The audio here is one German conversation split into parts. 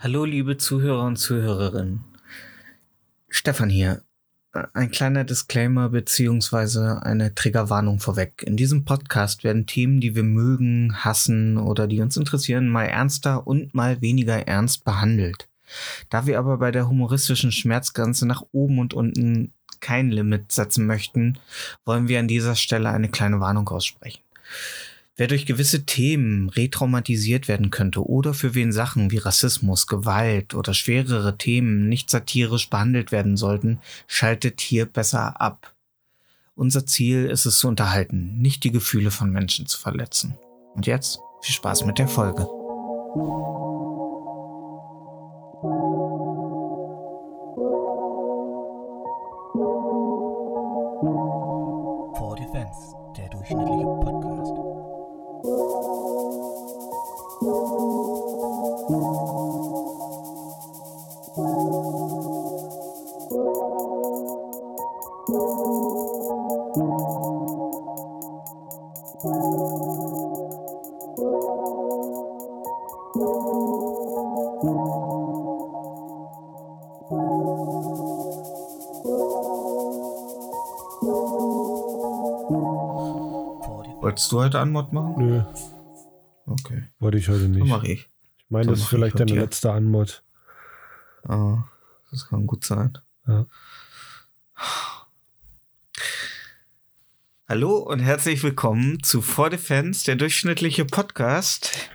Hallo, liebe Zuhörer und Zuhörerinnen. Stefan hier. Ein kleiner Disclaimer beziehungsweise eine Triggerwarnung vorweg. In diesem Podcast werden Themen, die wir mögen, hassen oder die uns interessieren, mal ernster und mal weniger ernst behandelt. Da wir aber bei der humoristischen Schmerzgrenze nach oben und unten kein Limit setzen möchten, wollen wir an dieser Stelle eine kleine Warnung aussprechen. Wer durch gewisse Themen retraumatisiert werden könnte oder für wen Sachen wie Rassismus, Gewalt oder schwerere Themen nicht satirisch behandelt werden sollten, schaltet hier besser ab. Unser Ziel ist es zu unterhalten, nicht die Gefühle von Menschen zu verletzen. Und jetzt viel Spaß mit der Folge. Heute Anmod machen? Nö, Okay, wollte ich heute dann nicht. mach ich. Ich meine, Dann das ist vielleicht deine letzte Anmod. Ah, das kann gut sein. Ja. Hallo und herzlich willkommen zu For Defense, der durchschnittliche Podcast.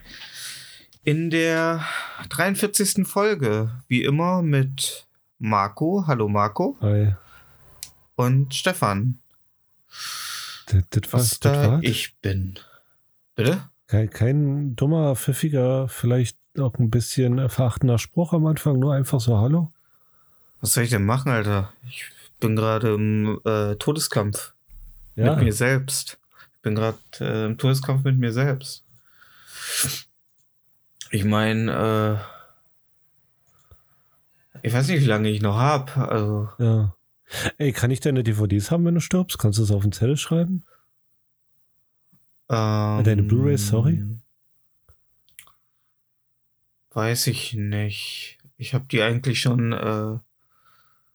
In der 43. Folge, wie immer, mit Marco. Hallo Marco. Hi. Und Stefan. Das, Was da ich bin. Bitte? kein, kein dummer, pfiffiger, vielleicht auch ein bisschen verachtender Spruch am Anfang, nur einfach so Hallo. Was soll ich denn machen, Alter? Ich bin gerade im äh, Todeskampf Ja, mit mir selbst. Ich bin gerade äh, im Todeskampf mit mir selbst. Ich meine, äh, ich weiß nicht, wie lange ich noch habe. Also, ja. Ey, kann ich deine DVDs haben, wenn du stirbst? Kannst du es auf den Zettel schreiben? ähm, Deine Blu-rays, sorry? Weiß ich nicht. Ich habe die eigentlich schon, äh,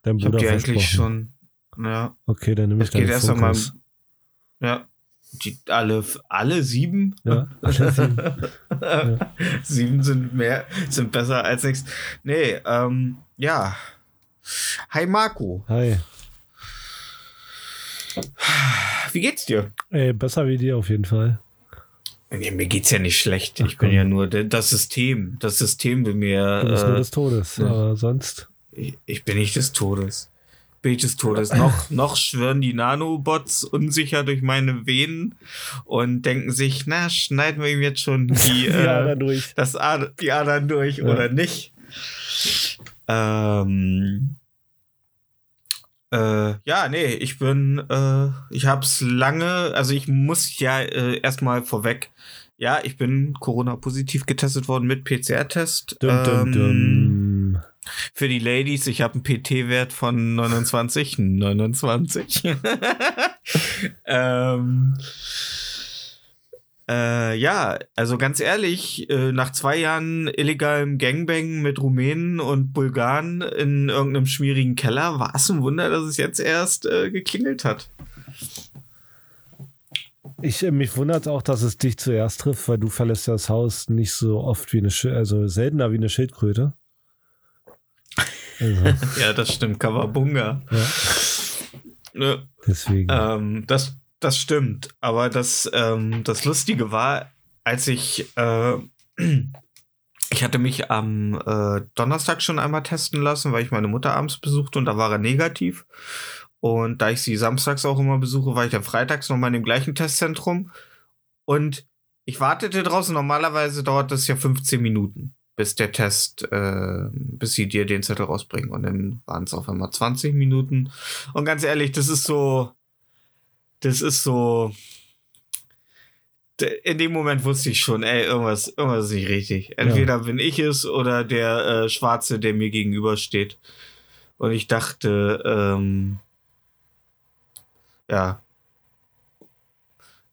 Dein ich habe Bruder die eigentlich schon, ja, Okay, dann nehme ich es geht erst einmal, ja, die, alle, alle sieben? Ja, alle sieben. Sieben sind mehr, sind besser als nichts. Nee, ähm, ja. Hi Marco, Hi. wie geht's dir? Ey, besser wie dir auf jeden Fall. Nee, mir geht's ja nicht schlecht. Ach, ich bin komm. ja nur das System. Das System will mir. Du bist nur Äh, des Todes, ja. aber sonst. ich, ich bin nicht des Todes. Bin ich des Todes. noch, noch schwören die Nanobots unsicher durch meine Venen und denken sich, na, schneiden wir ihm jetzt schon die, Ja, äh, dadurch. das Ad die Adern durch Ja. oder nicht. Ähm, äh, ja, nee, ich bin, äh, ich hab's lange, also ich muss ja äh, erstmal vorweg, ja, ich bin Corona-positiv getestet worden mit PCR-Test. Ähm. Für die Ladies, ich habe einen PT-Wert von 29. 29. ähm, äh, ja, also ganz ehrlich, äh, nach zwei Jahren illegalem Gangbang mit Rumänen und Bulgaren in irgendeinem schmierigen Keller war es ein Wunder, dass es jetzt erst äh, geklingelt hat. Ich, äh, mich wundert auch, dass es dich zuerst trifft, weil du verlässt ja das Haus nicht so oft wie eine, Schi- also seltener wie eine Schildkröte. Also, Ja, das stimmt, Kawabunga. ja, deswegen. Ähm, das, das stimmt. Aber das, ähm, das Lustige war, als ich, äh, ich hatte mich am äh, Donnerstag schon einmal testen lassen, weil ich meine Mutter abends besuchte und da war er negativ. Und da ich sie samstags auch immer besuche, war ich dann freitags nochmal in dem gleichen Testzentrum. Und ich wartete draußen. Normalerweise dauert das ja 15 Minuten, bis der Test, äh, bis sie dir den Zettel rausbringen. Und dann waren es auf einmal 20 Minuten. Und ganz ehrlich, das ist so, das ist so, in dem Moment wusste ich schon, ey, irgendwas, irgendwas ist nicht richtig. Entweder bin ich es oder der äh, Schwarze, der mir gegenübersteht. Und ich dachte, ähm, ja,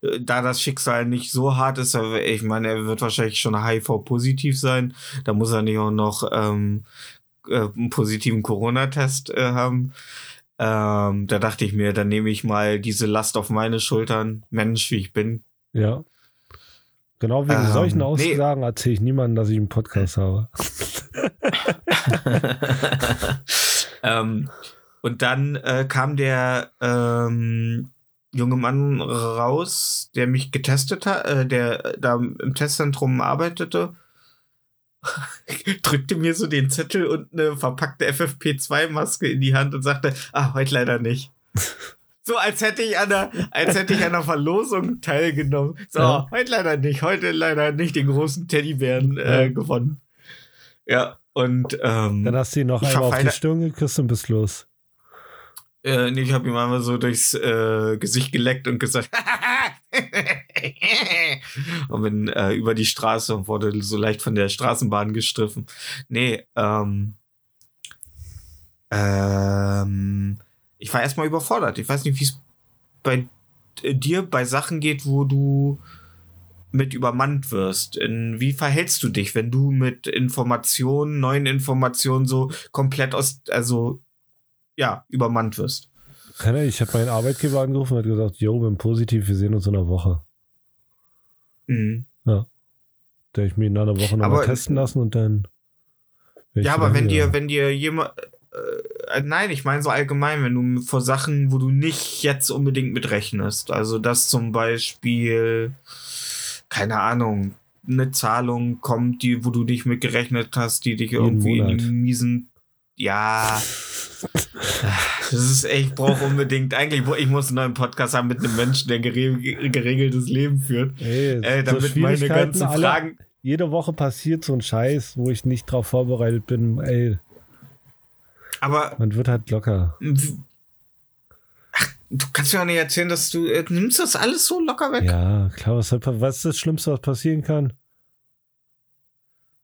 äh, da das Schicksal nicht so hart ist, ich meine, er wird wahrscheinlich schon HIV-positiv sein. Da muss er nicht auch noch ähm, äh, einen positiven Corona-Test äh, haben. Ähm, da dachte ich mir, dann nehme ich mal diese Last auf meine Schultern, Mensch, wie ich bin. Ja. Genau wegen Ähm, solchen nee. Aussagen erzähle ich niemandem, dass ich einen Podcast habe. ähm, und dann äh, kam der ähm, junge Mann raus, der mich getestet hat, äh, der da im Testzentrum arbeitete, drückte mir so den Zettel und eine verpackte FFP2-Maske in die Hand und sagte, ah, heute leider nicht. So als hätte ich an einer, als hätte ich an einer Verlosung teilgenommen. So, Ja. heute leider nicht, heute leider nicht den großen Teddybären äh, gewonnen. Ja, und ähm, Dann hast du ihn noch einmal auf die Stirn geküsst und bist los. Äh, nee, ich habe ihm einmal so durchs äh, Gesicht geleckt und gesagt und bin äh, über die Straße und wurde so leicht von der Straßenbahn gestriffen. Nee, ähm, ähm, ich war erstmal überfordert. Ich weiß nicht, wie es bei dir bei Sachen geht, wo du mit übermannt wirst. In, wie verhältst du dich, wenn du mit Informationen, neuen Informationen so komplett aus, also ja, übermannt wirst? Keine Ich habe meinen Arbeitgeber angerufen und hat gesagt, yo, bin positiv, wir sehen uns in einer Woche. Mhm. Da hab ich mir in einer Woche noch Aber- mal testen lassen und dann. Ja, aber wenn dir, wenn dir jemand, äh, nein, ich meine so allgemein, wenn du vor Sachen, wo du nicht jetzt unbedingt mit rechnest, also dass zum Beispiel, keine Ahnung, eine Zahlung kommt, die, wo du nicht mit gerechnet hast, die dich irgendwie in die miesen, ja, das ist echt, ich brauche unbedingt, eigentlich, ich muss einen neuen Podcast haben mit einem Menschen, der gere geregeltes Leben führt, Ey, äh, so damit meine Schwierigkeiten ganzen alle- Fragen, Jede Woche passiert so ein Scheiß, wo ich nicht drauf vorbereitet bin. Ey, aber man wird halt locker. Ach, du kannst mir auch nicht erzählen, dass du äh, nimmst das alles so locker weg. Ja, klar, was, was ist das Schlimmste, was passieren kann?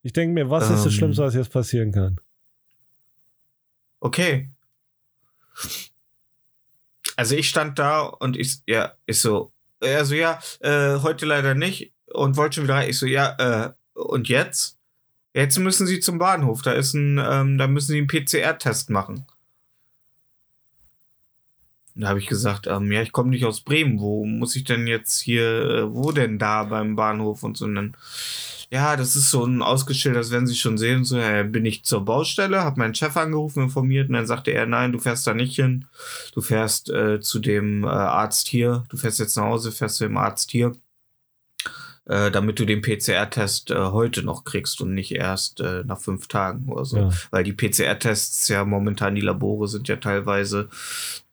Ich denke mir, was ist das Ähm. Schlimmste, was jetzt passieren kann? Okay. Also ich stand da und ich, ja, ich so, also ja, äh, heute leider nicht und wollte schon wieder rein. Ich so, ja, äh, und jetzt? Jetzt müssen sie zum Bahnhof. Da ist ein, ähm, da müssen sie einen PCR-Test machen. Da habe ich gesagt, ähm, ja, ich komme nicht aus Bremen. Wo muss ich denn jetzt hier, äh, wo denn da beim Bahnhof und so? Und dann, ja, das ist so ein ausgeschildert, das werden Sie schon sehen. So, ja, bin ich zur Baustelle, habe meinen Chef angerufen, informiert und dann sagte er, nein, du fährst da nicht hin. Du fährst äh, zu dem äh, Arzt hier. Du fährst jetzt nach Hause, fährst zu dem Arzt hier. Äh, damit du den PCR-Test äh, heute noch kriegst und nicht erst äh, nach fünf Tagen oder so. Ja. Weil die PCR-Tests ja momentan, die Labore sind ja teilweise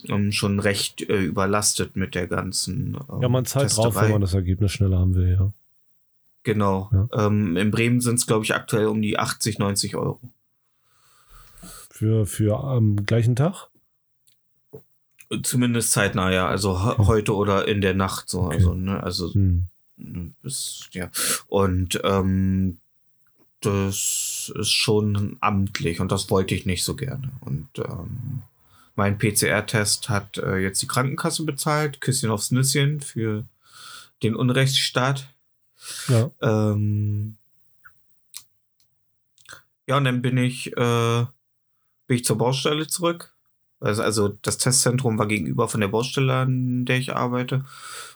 ähm, schon recht äh, überlastet mit der ganzen. Ähm, Ja, man zahlt drauf, Testerei. wenn man das Ergebnis schneller haben will, ja. Genau. Ja. Ähm, in Bremen sind es, glaube ich, aktuell um die 80, 90 Euro. Für, für am gleichen Tag? Zumindest zeitnah, ja. Also he- heute oder in der Nacht so. Okay. Also, ne, also Hm. bis, ja. Und ähm, das ist schon amtlich und das wollte ich nicht so gerne. Und ähm, mein PCR-Test hat äh, jetzt die Krankenkasse bezahlt. Küsschen aufs Nüsschen für den Unrechtsstaat. Ja. Ähm, ja, und dann bin ich, äh, bin ich zur Baustelle zurück. Also, also das Testzentrum war gegenüber von der Baustelle, an der ich arbeite.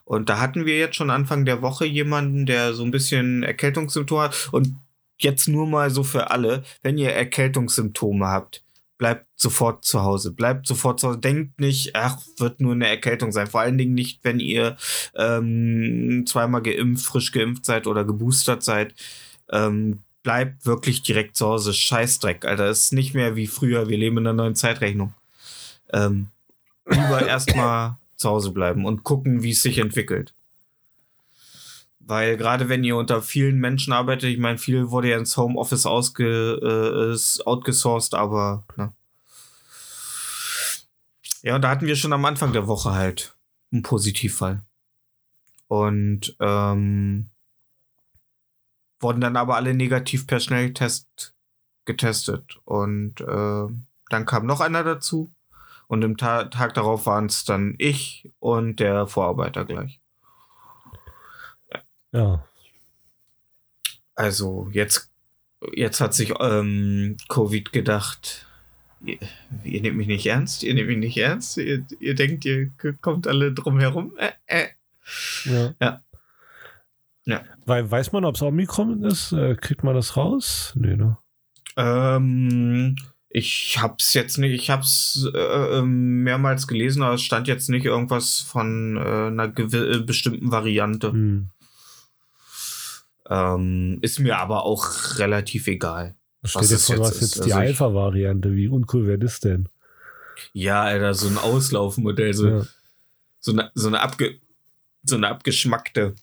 Und da hatten wir jetzt schon Anfang der Woche jemanden, der so ein bisschen Erkältungssymptome hat. Und jetzt nur mal so für alle, wenn ihr Erkältungssymptome habt, bleibt sofort zu Hause. Bleibt sofort zu Hause. Denkt nicht, ach, wird nur eine Erkältung sein. Vor allen Dingen nicht, wenn ihr ähm, zweimal geimpft, frisch geimpft seid oder geboostert seid. Ähm, bleibt wirklich direkt zu Hause. Scheißdreck, Alter. Ist nicht mehr wie früher. Wir leben in einer neuen Zeitrechnung. Ähm, lieber erstmal zu Hause bleiben und gucken, wie es sich entwickelt. Weil gerade wenn ihr unter vielen Menschen arbeitet, ich meine, viel wurde ja ins Homeoffice ausge, äh, outgesourced, aber ne. Ja, und da hatten wir schon am Anfang der Woche halt einen Positivfall. Und ähm, wurden dann aber alle negativ per Schnelltest getestet. Und äh, dann kam noch einer dazu. Und im Ta Tag darauf waren es dann ich und der Vorarbeiter gleich. Ja. Also jetzt, jetzt hat sich ähm, Covid gedacht, ihr, ihr nehmt mich nicht ernst, ihr nehmt mich nicht ernst, ihr, ihr denkt, ihr kommt alle drum herum. Äh, äh. Ja. Ja. Ja. Weil, weiß man, ob es Omikron ist? Äh, kriegt man das raus? Nee, ne? Ähm, ich hab's jetzt nicht, ich hab's äh, ähm, mehrmals gelesen, aber es stand jetzt nicht irgendwas von äh, einer äh, bestimmten Variante. Hm. Ähm, ist mir aber auch relativ egal. Stell Was dir es vor, du jetzt hast jetzt ist. die Also Alpha-Variante. Wie uncool wäre das denn? Ja, Alter, so ein Auslaufmodell, so, Ja. so, eine, so, eine abge, so eine abgeschmackte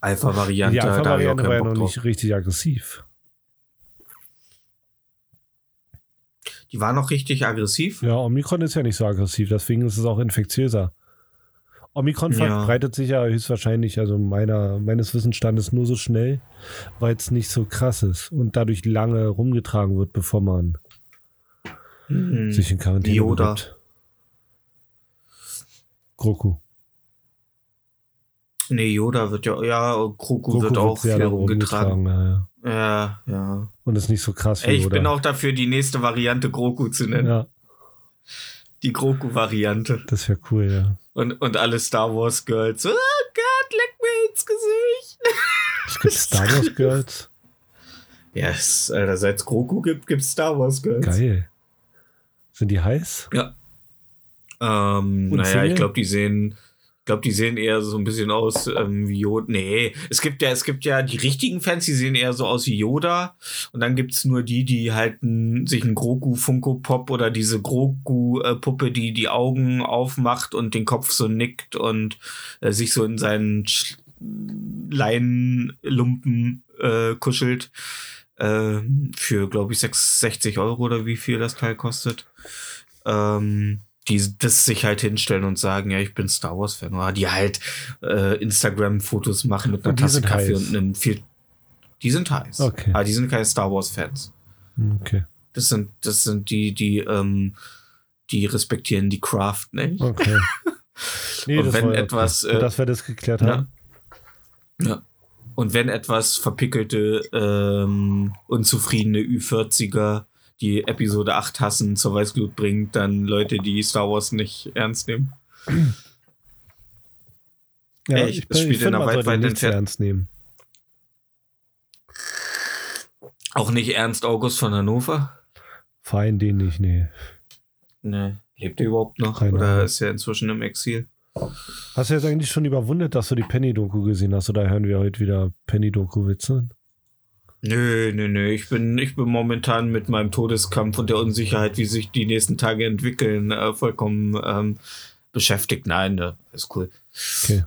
Alpha-Variante. Die Alpha-Variante war ja noch nicht richtig aggressiv. Die war noch richtig aggressiv. Ja, Omikron ist ja nicht so aggressiv, deswegen ist es auch infektiöser. Omikron Ja. verbreitet sich ja höchstwahrscheinlich, also meiner, meines Wissensstandes nur so schnell, weil es nicht so krass ist und dadurch lange rumgetragen wird, bevor man Hm. sich in Quarantäne Yoda. begibt. Groku. Nee, Yoda wird ja, ja, Kroku Groku wird auch viel rumgetragen. Ja, ja. Ja, ja. Und ist nicht so krass wie Ey, ich Yoda. bin auch dafür, die nächste Variante Groku zu nennen. ja, Die Groku-Variante. das wäre cool, ja. Und, und alle Star Wars Girls. Oh Gott, leck mir ins Gesicht. Es gibt Star Wars Girls. Yes, Alter, seit es Groku gibt, gibt's Star Wars Girls. Geil. Sind die heiß? Ja. Ähm, Und naja, Single? ich glaube, die sehen, ich glaube, die sehen eher so ein bisschen aus ähm, wie Yoda. Nee, es gibt ja, es gibt ja die richtigen Fans, die sehen eher so aus wie Yoda. Und dann gibt's nur die, die halt n, sich einen Grogu Funko Pop oder diese Grogu äh, Puppe, die die Augen aufmacht und den Kopf so nickt und äh, sich so in seinen Leinenlumpen äh, kuschelt. Äh, für, glaube ich, 6, 60 Euro oder wie viel das Teil kostet. Ähm, die das sich halt hinstellen und sagen, ja, ich bin Star Wars Fan, oder die halt äh, Instagram Fotos machen mit einer Tasse Kaffee heiß. und einem viel die sind heiß. Okay. Aber die sind keine Star Wars Fans. Okay. Das sind das sind die die ähm, die respektieren die Craft nicht. Okay. Nee, Und das wenn etwas, okay. äh, dass wir das geklärt haben. Ja. Und wenn etwas verpickelte, ähm, unzufriedene Ü40er die Episode 8 hassen zur Weißglut bringt, dann Leute, die Star Wars nicht ernst nehmen. Ja, Ey, ich, bin- spielt in einer weit, weit ernst nehmen. Auch nicht Ernst August von Hannover? Fein den nicht, nee. Nee. Lebt er überhaupt noch? Keine Oder Ahnung. ist er inzwischen im Exil? Hast du jetzt eigentlich schon überwundet, dass du die Penny-Doku gesehen hast? Oder hören wir heute wieder Penny-Doku-Witze? Nö, nö, nö. Ich bin, ich bin momentan mit meinem Todeskampf und der Unsicherheit, wie sich die nächsten Tage entwickeln, äh, vollkommen ähm, beschäftigt. Nein, ne, ist cool. Okay.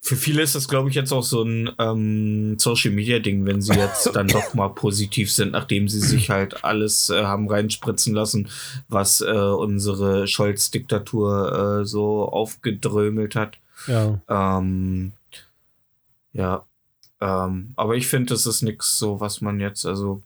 Für viele ist das, glaube ich, jetzt auch so ein ähm, Social Media Ding, wenn sie jetzt dann doch mal positiv sind, nachdem sie sich halt alles äh, haben reinspritzen lassen, was äh, unsere Scholz-Diktatur äh, so aufgedrömelt hat. Ja. Ähm, ja. Ähm, aber ich finde, das ist nix so, was man jetzt, also.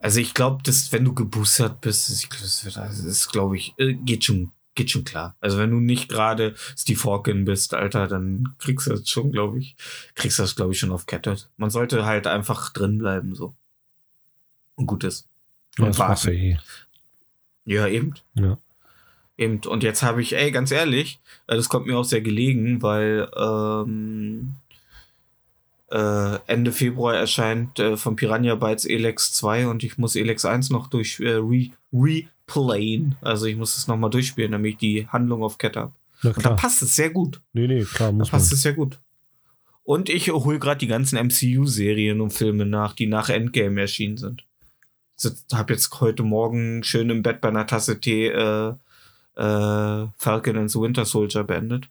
Also ich glaube, dass wenn du geboostert bist, das wird- das ist, glaube ich, äh, geht schon, geht schon klar. Also wenn du nicht gerade Steve Hawking bist, Alter, dann kriegst du das schon, glaube ich, kriegst du das, glaube ich, schon auf Kette. Man sollte halt einfach drin bleiben, so. Und gut ist. ja Und das machst du warten. eh. Ja, eben. Ja. Eben, und jetzt habe ich, ey, ganz ehrlich, äh, das kommt mir auch sehr gelegen, weil ähm, äh, Ende Februar erscheint äh, von Piranha Bytes Elex 2 und ich muss Elex 1 noch durch äh, re replayen. Also ich muss es nochmal durchspielen, damit ich die Handlung auf Kette habe. Und da passt es sehr gut. Nee, nee, klar, Da muss man. passt es sehr gut. Und ich hole gerade die ganzen MCU-Serien und Filme nach, die nach Endgame erschienen sind. Ich habe jetzt heute Morgen schön im Bett bei einer Tasse Tee äh, äh, Falcon and the Winter Soldier beendet.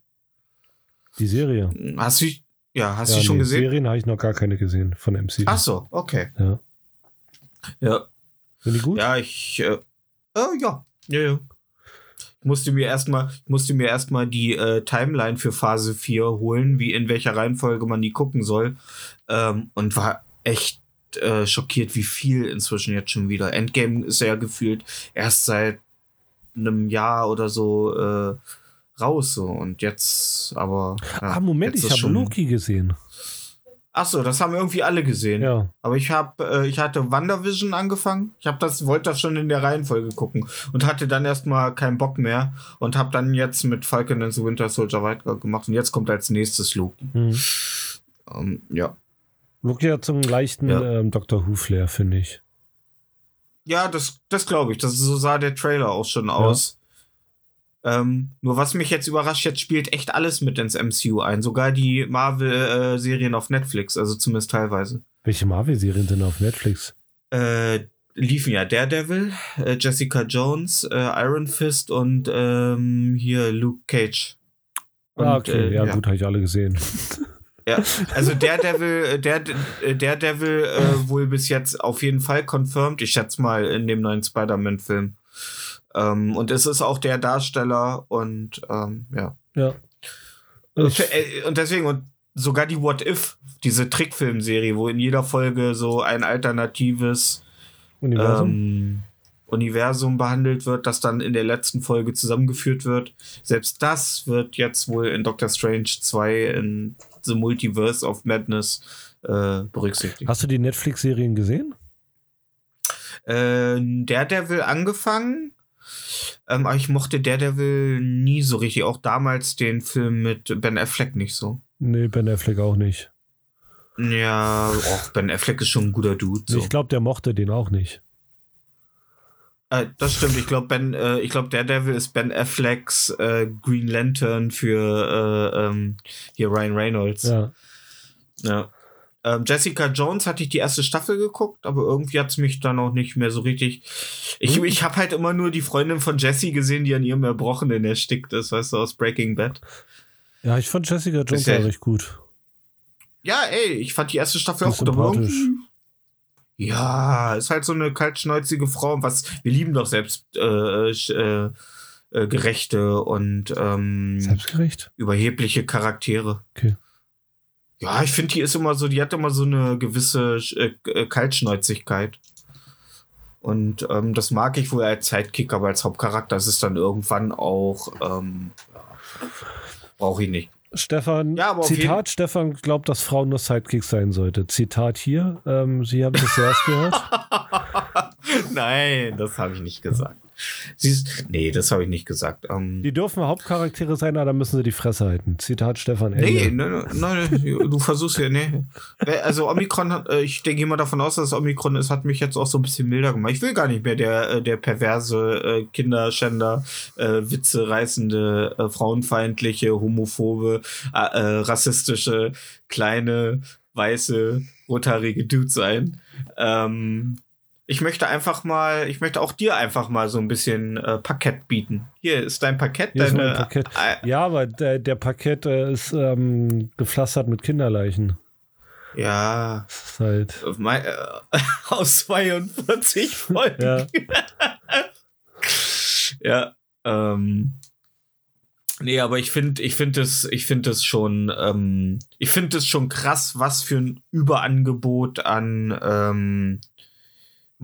Die Serie. Hast du, ja, hast ja, du schon nee, gesehen? Serien habe ich noch gar keine gesehen von MCU. Ach so, okay. Ja. Ja, Sind die gut? ja, ich, äh, äh, ja, ja, ja. Ich musste mir erstmal, musste mir erstmal die äh, Timeline für Phase 4 holen, wie in welcher Reihenfolge man die gucken soll. Ähm, und war echt äh, schockiert, wie viel inzwischen jetzt schon wieder. Endgame ist ja gefühlt erst seit einem Jahr oder so äh, raus so und jetzt aber. Ja, ah, Moment, ich habe Loki gesehen. Ach so, das haben irgendwie alle gesehen. Ja. Aber ich habe, äh, ich hatte WandaVision angefangen. Ich habe das, wollte das schon in der Reihenfolge gucken und hatte dann erstmal keinen Bock mehr und habe dann jetzt mit Falcon and the Winter Soldier weitergemacht und jetzt kommt als nächstes Loki. Hm. Ähm, ja. Loki hat so einen leichten Ja. ähm, Doctor Who-Flair, finde ich. Ja, das, das glaube ich. Das, so sah der Trailer auch schon aus. Ähm, nur was mich jetzt überrascht, jetzt spielt echt alles mit ins MCU ein. Sogar die Marvel-Serien auf Netflix, also zumindest teilweise. Welche Marvel-Serien sind auf Netflix? Äh, liefen ja Daredevil, äh, Jessica Jones, äh, Iron Fist und ähm, hier Luke Cage. Und, ah, okay, äh, ja, gut, habe ich alle gesehen. Ja, also Daredevil, äh, der, äh, Daredevil äh, wohl bis jetzt auf jeden Fall confirmed. Ich schätze mal in dem neuen Spider-Man-Film. Ähm, und es ist auch der Darsteller und ähm, ja. Ja. Und, äh, und deswegen, und sogar die What If, diese Trickfilmserie, wo in jeder Folge so ein alternatives Universum? ähm, Universum behandelt wird, das dann in der letzten Folge zusammengeführt wird. Selbst das wird jetzt wohl in Doctor Strange 2 in The Multiverse of Madness äh, berücksichtigt. Hast du die Netflix-Serien gesehen? Äh, Daredevil angefangen, ähm, aber ich mochte Daredevil nie so richtig. Auch damals den Film mit Ben Affleck nicht so. Nee, Ben Affleck auch nicht. Ja, auch Ben Affleck ist schon ein guter Dude. So. Ich glaube, der mochte den auch nicht. Äh, das stimmt. Ich glaube, Ben, äh, ich glaube, Daredevil ist Ben Afflecks äh, Green Lantern für äh, ähm, hier Ryan Reynolds. Ja. Ja. Ähm, Jessica Jones hatte ich die erste Staffel geguckt, aber irgendwie hat's mich dann auch nicht mehr so richtig. Ich, Hm? ich habe halt immer nur die Freundin von Jessie gesehen, die an ihrem Erbrochenen erstickt ist, weißt du, aus Breaking Bad. Ja, ich fand Jessica Jones ja- recht gut. Ja, ey, ich fand die erste Staffel auch gut, aber irgendwie. Ja, ist halt so eine kaltschnäuzige Frau. Was, wir lieben doch selbst äh, äh, äh, gerechte und ähm, Selbstgerecht? überhebliche Charaktere. Okay. Ja, ich finde, die ist immer so, die hat immer so eine gewisse äh, äh, Kaltschnäuzigkeit. Und ähm, das mag ich wohl als Sidekick, aber als Hauptcharakter ist es dann irgendwann auch, ähm, ja, brauche ich nicht. Stefan, Ja, Zitat, Stefan glaubt, dass Frauen nur Sidekicks sein sollte. Zitat hier, ähm, Sie haben das zuerst gehört. Nein, das habe ich nicht gesagt. Siehst, nee, das habe ich nicht gesagt. Ähm, Die dürfen Hauptcharaktere sein, aber dann müssen sie die Fresse halten. Zitat Stefan Ende. Nee, nein, nein, nein, du versuchst ja, nee. Also Omikron hat, äh, ich denke mal davon aus, dass Omikron ist, hat mich jetzt auch so ein bisschen milder gemacht. Ich will gar nicht mehr der, äh, der perverse äh, Kinderschänder, äh, Witze reißende, äh, frauenfeindliche, homophobe, äh, rassistische, kleine, weiße, rothaarige Dude sein. Ähm, ich möchte einfach mal, ich möchte auch dir einfach mal so ein bisschen äh, Parkett bieten. Hier ist dein Parkett, Hier ist deine. mein Parkett. Äh, Ja, aber der, der Parkett äh, ist ähm, gepflastert mit Kinderleichen. ja. Das ist halt. Mein, äh, aus 42 Folgen. Ja. Ja. ähm. Nee, aber ich finde, ich finde es, ich finde es schon, ähm, ich finde es schon krass, was für ein Überangebot an ähm,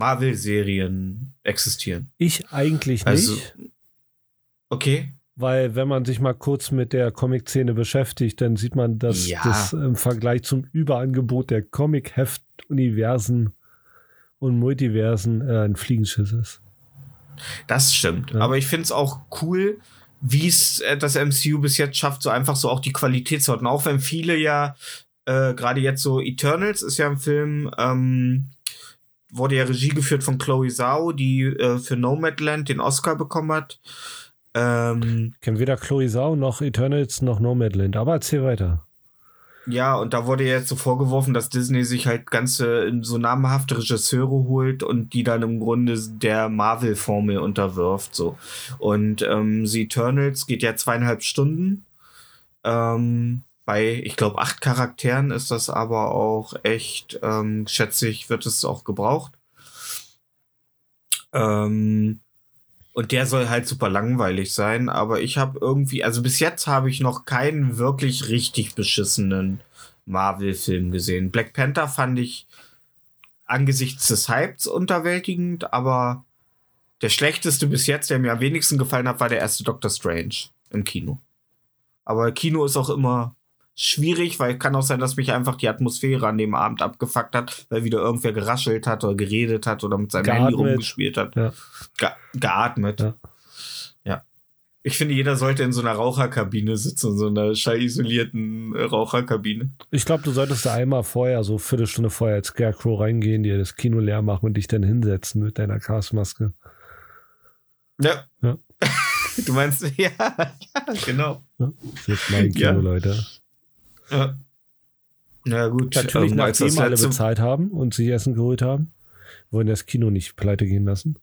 Marvel-Serien existieren. Ich eigentlich nicht, Also- Okay. weil wenn man sich mal kurz mit der Comic-Szene beschäftigt, dann sieht man, dass Ja. das im Vergleich zum Überangebot der Comic-Heft-Universen und Multiversen äh, ein Fliegenschiss ist. Das stimmt. Ja. Aber ich finde es auch cool, wie es äh, das MCU bis jetzt schafft, so einfach so auch die Qualität zu halten. Auch wenn viele ja, äh, gerade jetzt so Eternals ist ja ein Film, ähm, wurde ja Regie geführt von Chloe Zhao, die äh, für Nomadland den Oscar bekommen hat. Ähm, Ich kenne weder Chloe Zhao noch Eternals noch Nomadland, aber erzähl weiter. Ja, und da wurde jetzt so vorgeworfen, dass Disney sich halt ganze so namhafte Regisseure holt und die dann im Grunde der Marvel-Formel unterwirft. So. Und ähm, The Eternals geht ja zweieinhalb Stunden. Ähm, bei, ich glaube, acht Charakteren ist das aber auch echt, ähm, schätze ich, wird es auch gebraucht. Ähm, und der soll halt super langweilig sein, aber ich habe irgendwie, also bis jetzt habe ich noch keinen wirklich richtig beschissenen Marvel-Film gesehen. Black Panther fand ich angesichts des Hypes unterwältigend, aber der schlechteste bis jetzt, der mir am wenigsten gefallen hat, war der erste Doctor Strange. im Kino. Aber Kino ist auch immer schwierig, weil kann auch sein, dass mich einfach die Atmosphäre an dem Abend abgefuckt hat, weil wieder irgendwer geraschelt hat oder geredet hat oder mit seinem Handy Geatmet. rumgespielt hat. Ja. Ge geatmet. Ja. ja. Ich finde, jeder sollte in so einer Raucherkabine sitzen, in so einer schallisolierten Raucherkabine. Ich glaube, du solltest da einmal vorher, so eine Viertelstunde vorher als Scarecrow reingehen, dir das Kino leer machen und dich dann hinsetzen mit deiner Gasmaske. Ja. Ja. Du meinst, ja, ja, genau. Das ist mein Kino, Ja. Leute. Ja. Ja, gut. Natürlich, ähm, nachdem alle letzte- bezahlt haben und sich Essen geholt haben, wollen das Kino nicht pleite gehen lassen.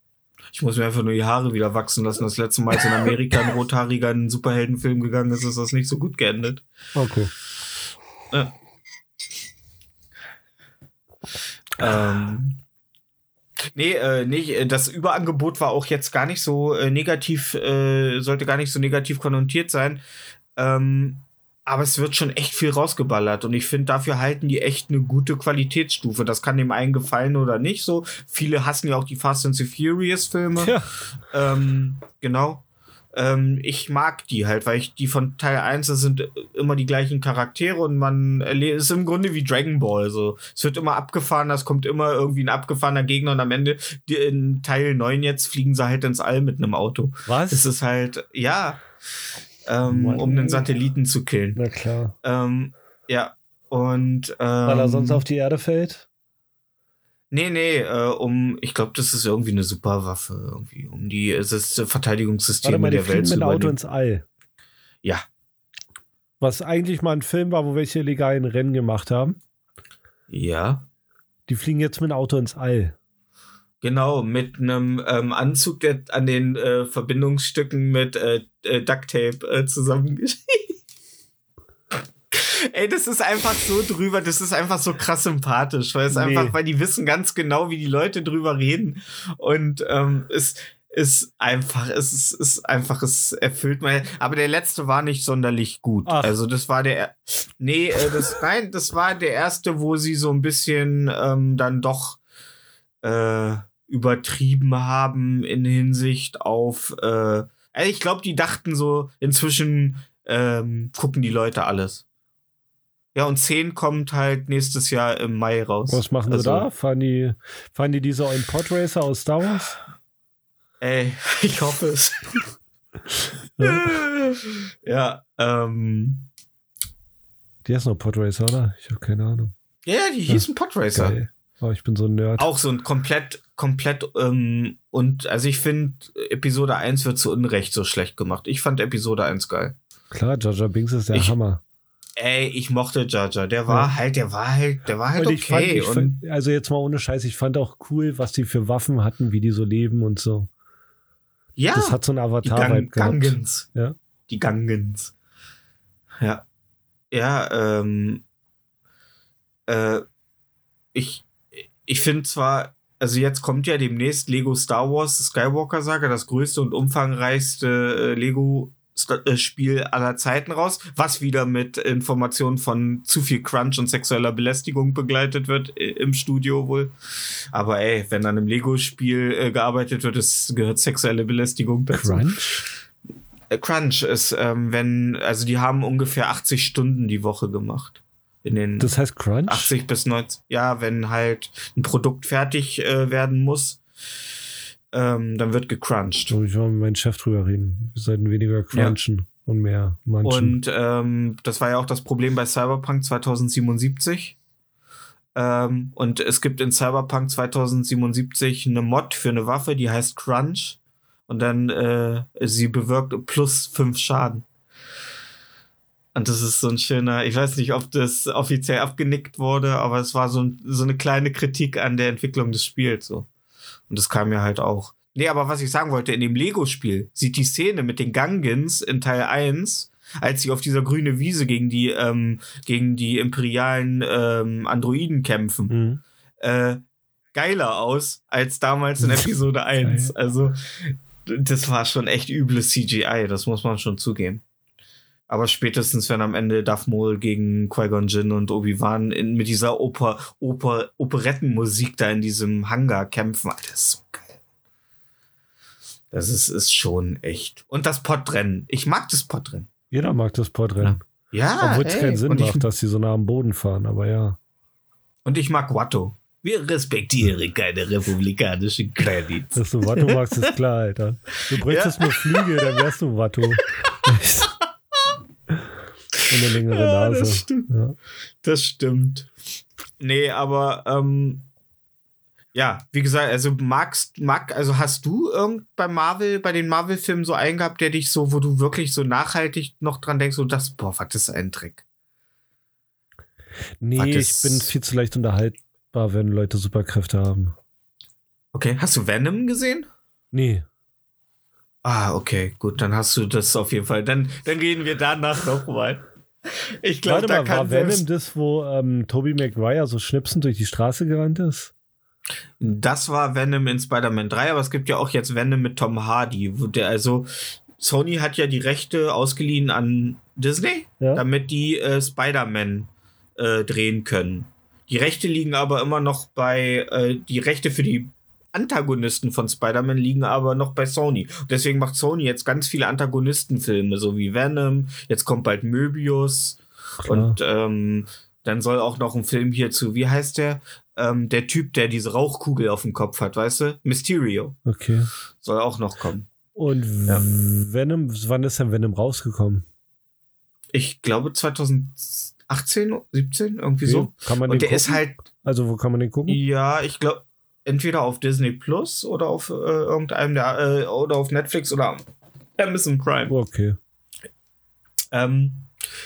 Ich muss mir einfach nur die Haare wieder wachsen lassen. Das letzte Mal, als in Amerika ein Rothaariger in einen Superheldenfilm gegangen ist, ist das nicht so gut geendet. Okay. Ja. Ähm, nee, äh, nee, äh, das Überangebot war auch jetzt gar nicht so äh, negativ, äh, sollte gar nicht so negativ konnotiert sein. Ähm, aber es wird schon echt viel rausgeballert und ich finde, dafür halten die echt eine gute Qualitätsstufe. Das kann dem einen gefallen oder nicht so. Viele hassen ja auch die Fast and the Furious Filme. Ja. Ähm, genau. Ähm, ich mag die halt, weil ich die von Teil 1, das sind immer die gleichen Charaktere und man erlebt, es ist im Grunde wie Dragon Ball. So. Es wird immer abgefahren, es kommt immer irgendwie ein abgefahrener Gegner und am Ende, die, in Teil 9 jetzt, fliegen sie halt ins All mit einem Auto. Was? Es ist halt, ja, ähm, um den Satelliten zu killen. Na klar. Ähm, ja. Und ähm, Weil er sonst auf die Erde fällt? Nee, nee, äh, um, ich glaube, das ist irgendwie eine Superwaffe, irgendwie, um die es ist, äh, Verteidigungssysteme Warte mal, der Welt zu mit Auto ins All. Ja. Was eigentlich mal ein Film war, wo welche illegalen Rennen gemacht haben. Ja. Die fliegen jetzt mit dem Auto ins All. Genau, mit einem ähm, Anzug, der an den äh, Verbindungsstücken mit äh, äh, Ducktape äh, zusammengeschrieben. Ey, das ist einfach so drüber, das ist einfach so krass sympathisch, weil es Nee. einfach, weil die wissen ganz genau, wie die Leute drüber reden. Und ähm, es ist einfach, es ist, ist einfach, es erfüllt mal. Aber der letzte war nicht sonderlich gut. Ach. Also das war der, nee, äh, das, nein, das war der erste, wo sie so ein bisschen ähm, dann doch äh, übertrieben haben in Hinsicht auf, äh, also ich glaube, die dachten so, inzwischen ähm, gucken die Leute alles. Ja, und 10 kommt halt nächstes Jahr im Mai raus. Was machen Also, sie da? Fahren die, fahren die diese neuen Podracer aus Star Wars? Ey, ich hoffe es. ja, ähm. Die heißen noch Podracer, oder? Ich habe keine Ahnung. Ja, die hießen Podracer. Geil. Oh, ich bin so ein Nerd. Auch so ein komplett, komplett, ähm, und also ich finde, Episode 1 wird zu Unrecht so schlecht gemacht. Ich fand Episode 1 geil. Klar, Jar Binks ist der Ich- Hammer. Ey, ich mochte Jaja. Der war Ja. halt, der war halt, der war halt und ich fand, okay. ich und fand, also jetzt mal ohne Scheiß, ich fand auch cool, was die für Waffen hatten, wie die so leben und so. ja, Das hat so einen die Avatar-Vibe Gang. Gangens. Ja. Die Gangens. Ja. Ja, ähm, äh, ich, ich finde zwar, also jetzt kommt ja demnächst Lego Star Wars Skywalker Saga, das größte und umfangreichste äh, Lego äh, Spiel aller Zeiten raus, was wieder mit Informationen von zu viel Crunch und sexueller Belästigung begleitet wird im Studio wohl. Aber ey, wenn an einem Lego-Spiel äh, gearbeitet wird, es gehört sexuelle Belästigung dazu. Crunch? Äh, Crunch ist, ähm, wenn, also die haben ungefähr 80 Stunden die Woche gemacht. In den Das heißt Crunch? 80 bis 90, ja, wenn halt ein Produkt fertig äh, werden muss, ähm, dann wird gecrunched. Ich will mit meinem Chef drüber reden. Wir sollten weniger crunchen und mehr manchen. Und ähm, das war ja auch das Problem bei Cyberpunk 2077. Ähm, und es gibt in Cyberpunk 2077 eine Mod für eine Waffe, die heißt Crunch. Und dann äh, sie bewirkt plus fünf Schaden. Und das ist so ein schöner, ich weiß nicht, ob das offiziell abgenickt wurde, aber es war so, ein, so eine kleine Kritik an der Entwicklung des Spiels. So. Und das kam mir halt auch. Nee, aber was ich sagen wollte, in dem Lego-Spiel sieht die Szene mit den Gangans in Teil 1, als sie auf dieser grüne Wiese gegen die, ähm, gegen die imperialen ähm, Androiden kämpfen, Mhm. äh, geiler aus als damals in Episode 1. Also, das war schon echt übles CGI, das muss man schon zugeben. Aber spätestens, wenn am Ende Darth Maul gegen Qui-Gon Jinn und Obi-Wan mit dieser Oper, Oper, Operettenmusik da in diesem Hangar kämpfen, Alter, das ist so geil. Das ist, ist schon echt. Und das Pottrennen. Ich mag das Pottrennen. Jeder mag das Podrennen. Ja. Obwohl es keinen Sinn ich, macht, dass sie so nah am Boden fahren, aber ja. Und ich mag Watto. Wir respektieren keine republikanischen Credits. Dass du Watto magst, ist klar, Alter. Du bräuchtest nur Flügel, dann wärst du Watto. Und eine längere Ja, Nase. das stimmt. Ja. Das stimmt. Nee, aber ähm, ja, wie gesagt, also magst, mag, also hast du irgend bei Marvel, bei den Marvel-Filmen so einen gehabt, der dich so, wo du wirklich so nachhaltig noch dran denkst und das, boah, was ist ein Trick? Nee, ich bin viel zu leicht unterhaltbar, wenn Leute Superkräfte haben. Okay, hast du Venom gesehen? Nee. Ah, okay, gut, dann hast du das auf jeden Fall. Dann, dann reden wir danach nochmal. Ich glaube, da mal, war kann Venom selbst, das, wo ähm, Tobey Maguire so schnipsend durch die Straße gerannt ist? das war Venom in Spider-Man 3, aber es gibt ja auch jetzt Venom mit Tom Hardy, wo der also Sony hat ja die Rechte ausgeliehen an Disney, Ja. damit die äh, Spider-Man äh, drehen können. Die Rechte liegen aber immer noch bei äh, die Rechte für die Antagonisten von Spider-Man liegen aber noch bei Sony. Deswegen macht Sony jetzt ganz viele Antagonistenfilme, so wie Venom. Jetzt kommt bald Möbius. Klar. Und ähm, dann soll auch noch ein Film hierzu, wie heißt der? Ähm, der Typ, der diese Rauchkugel auf dem Kopf hat, weißt du? Mysterio. Okay. Soll auch noch kommen. Und Ja. Venom, wann ist denn Venom rausgekommen? Ich glaube 2018, 17, irgendwie Okay. so. Kann man Und den der ist gucken? halt, Also, wo kann man den gucken? ja, ich glaube, entweder auf Disney Plus oder auf äh, irgendeinem der, äh, oder auf Netflix oder Amazon Prime. Okay. Ähm,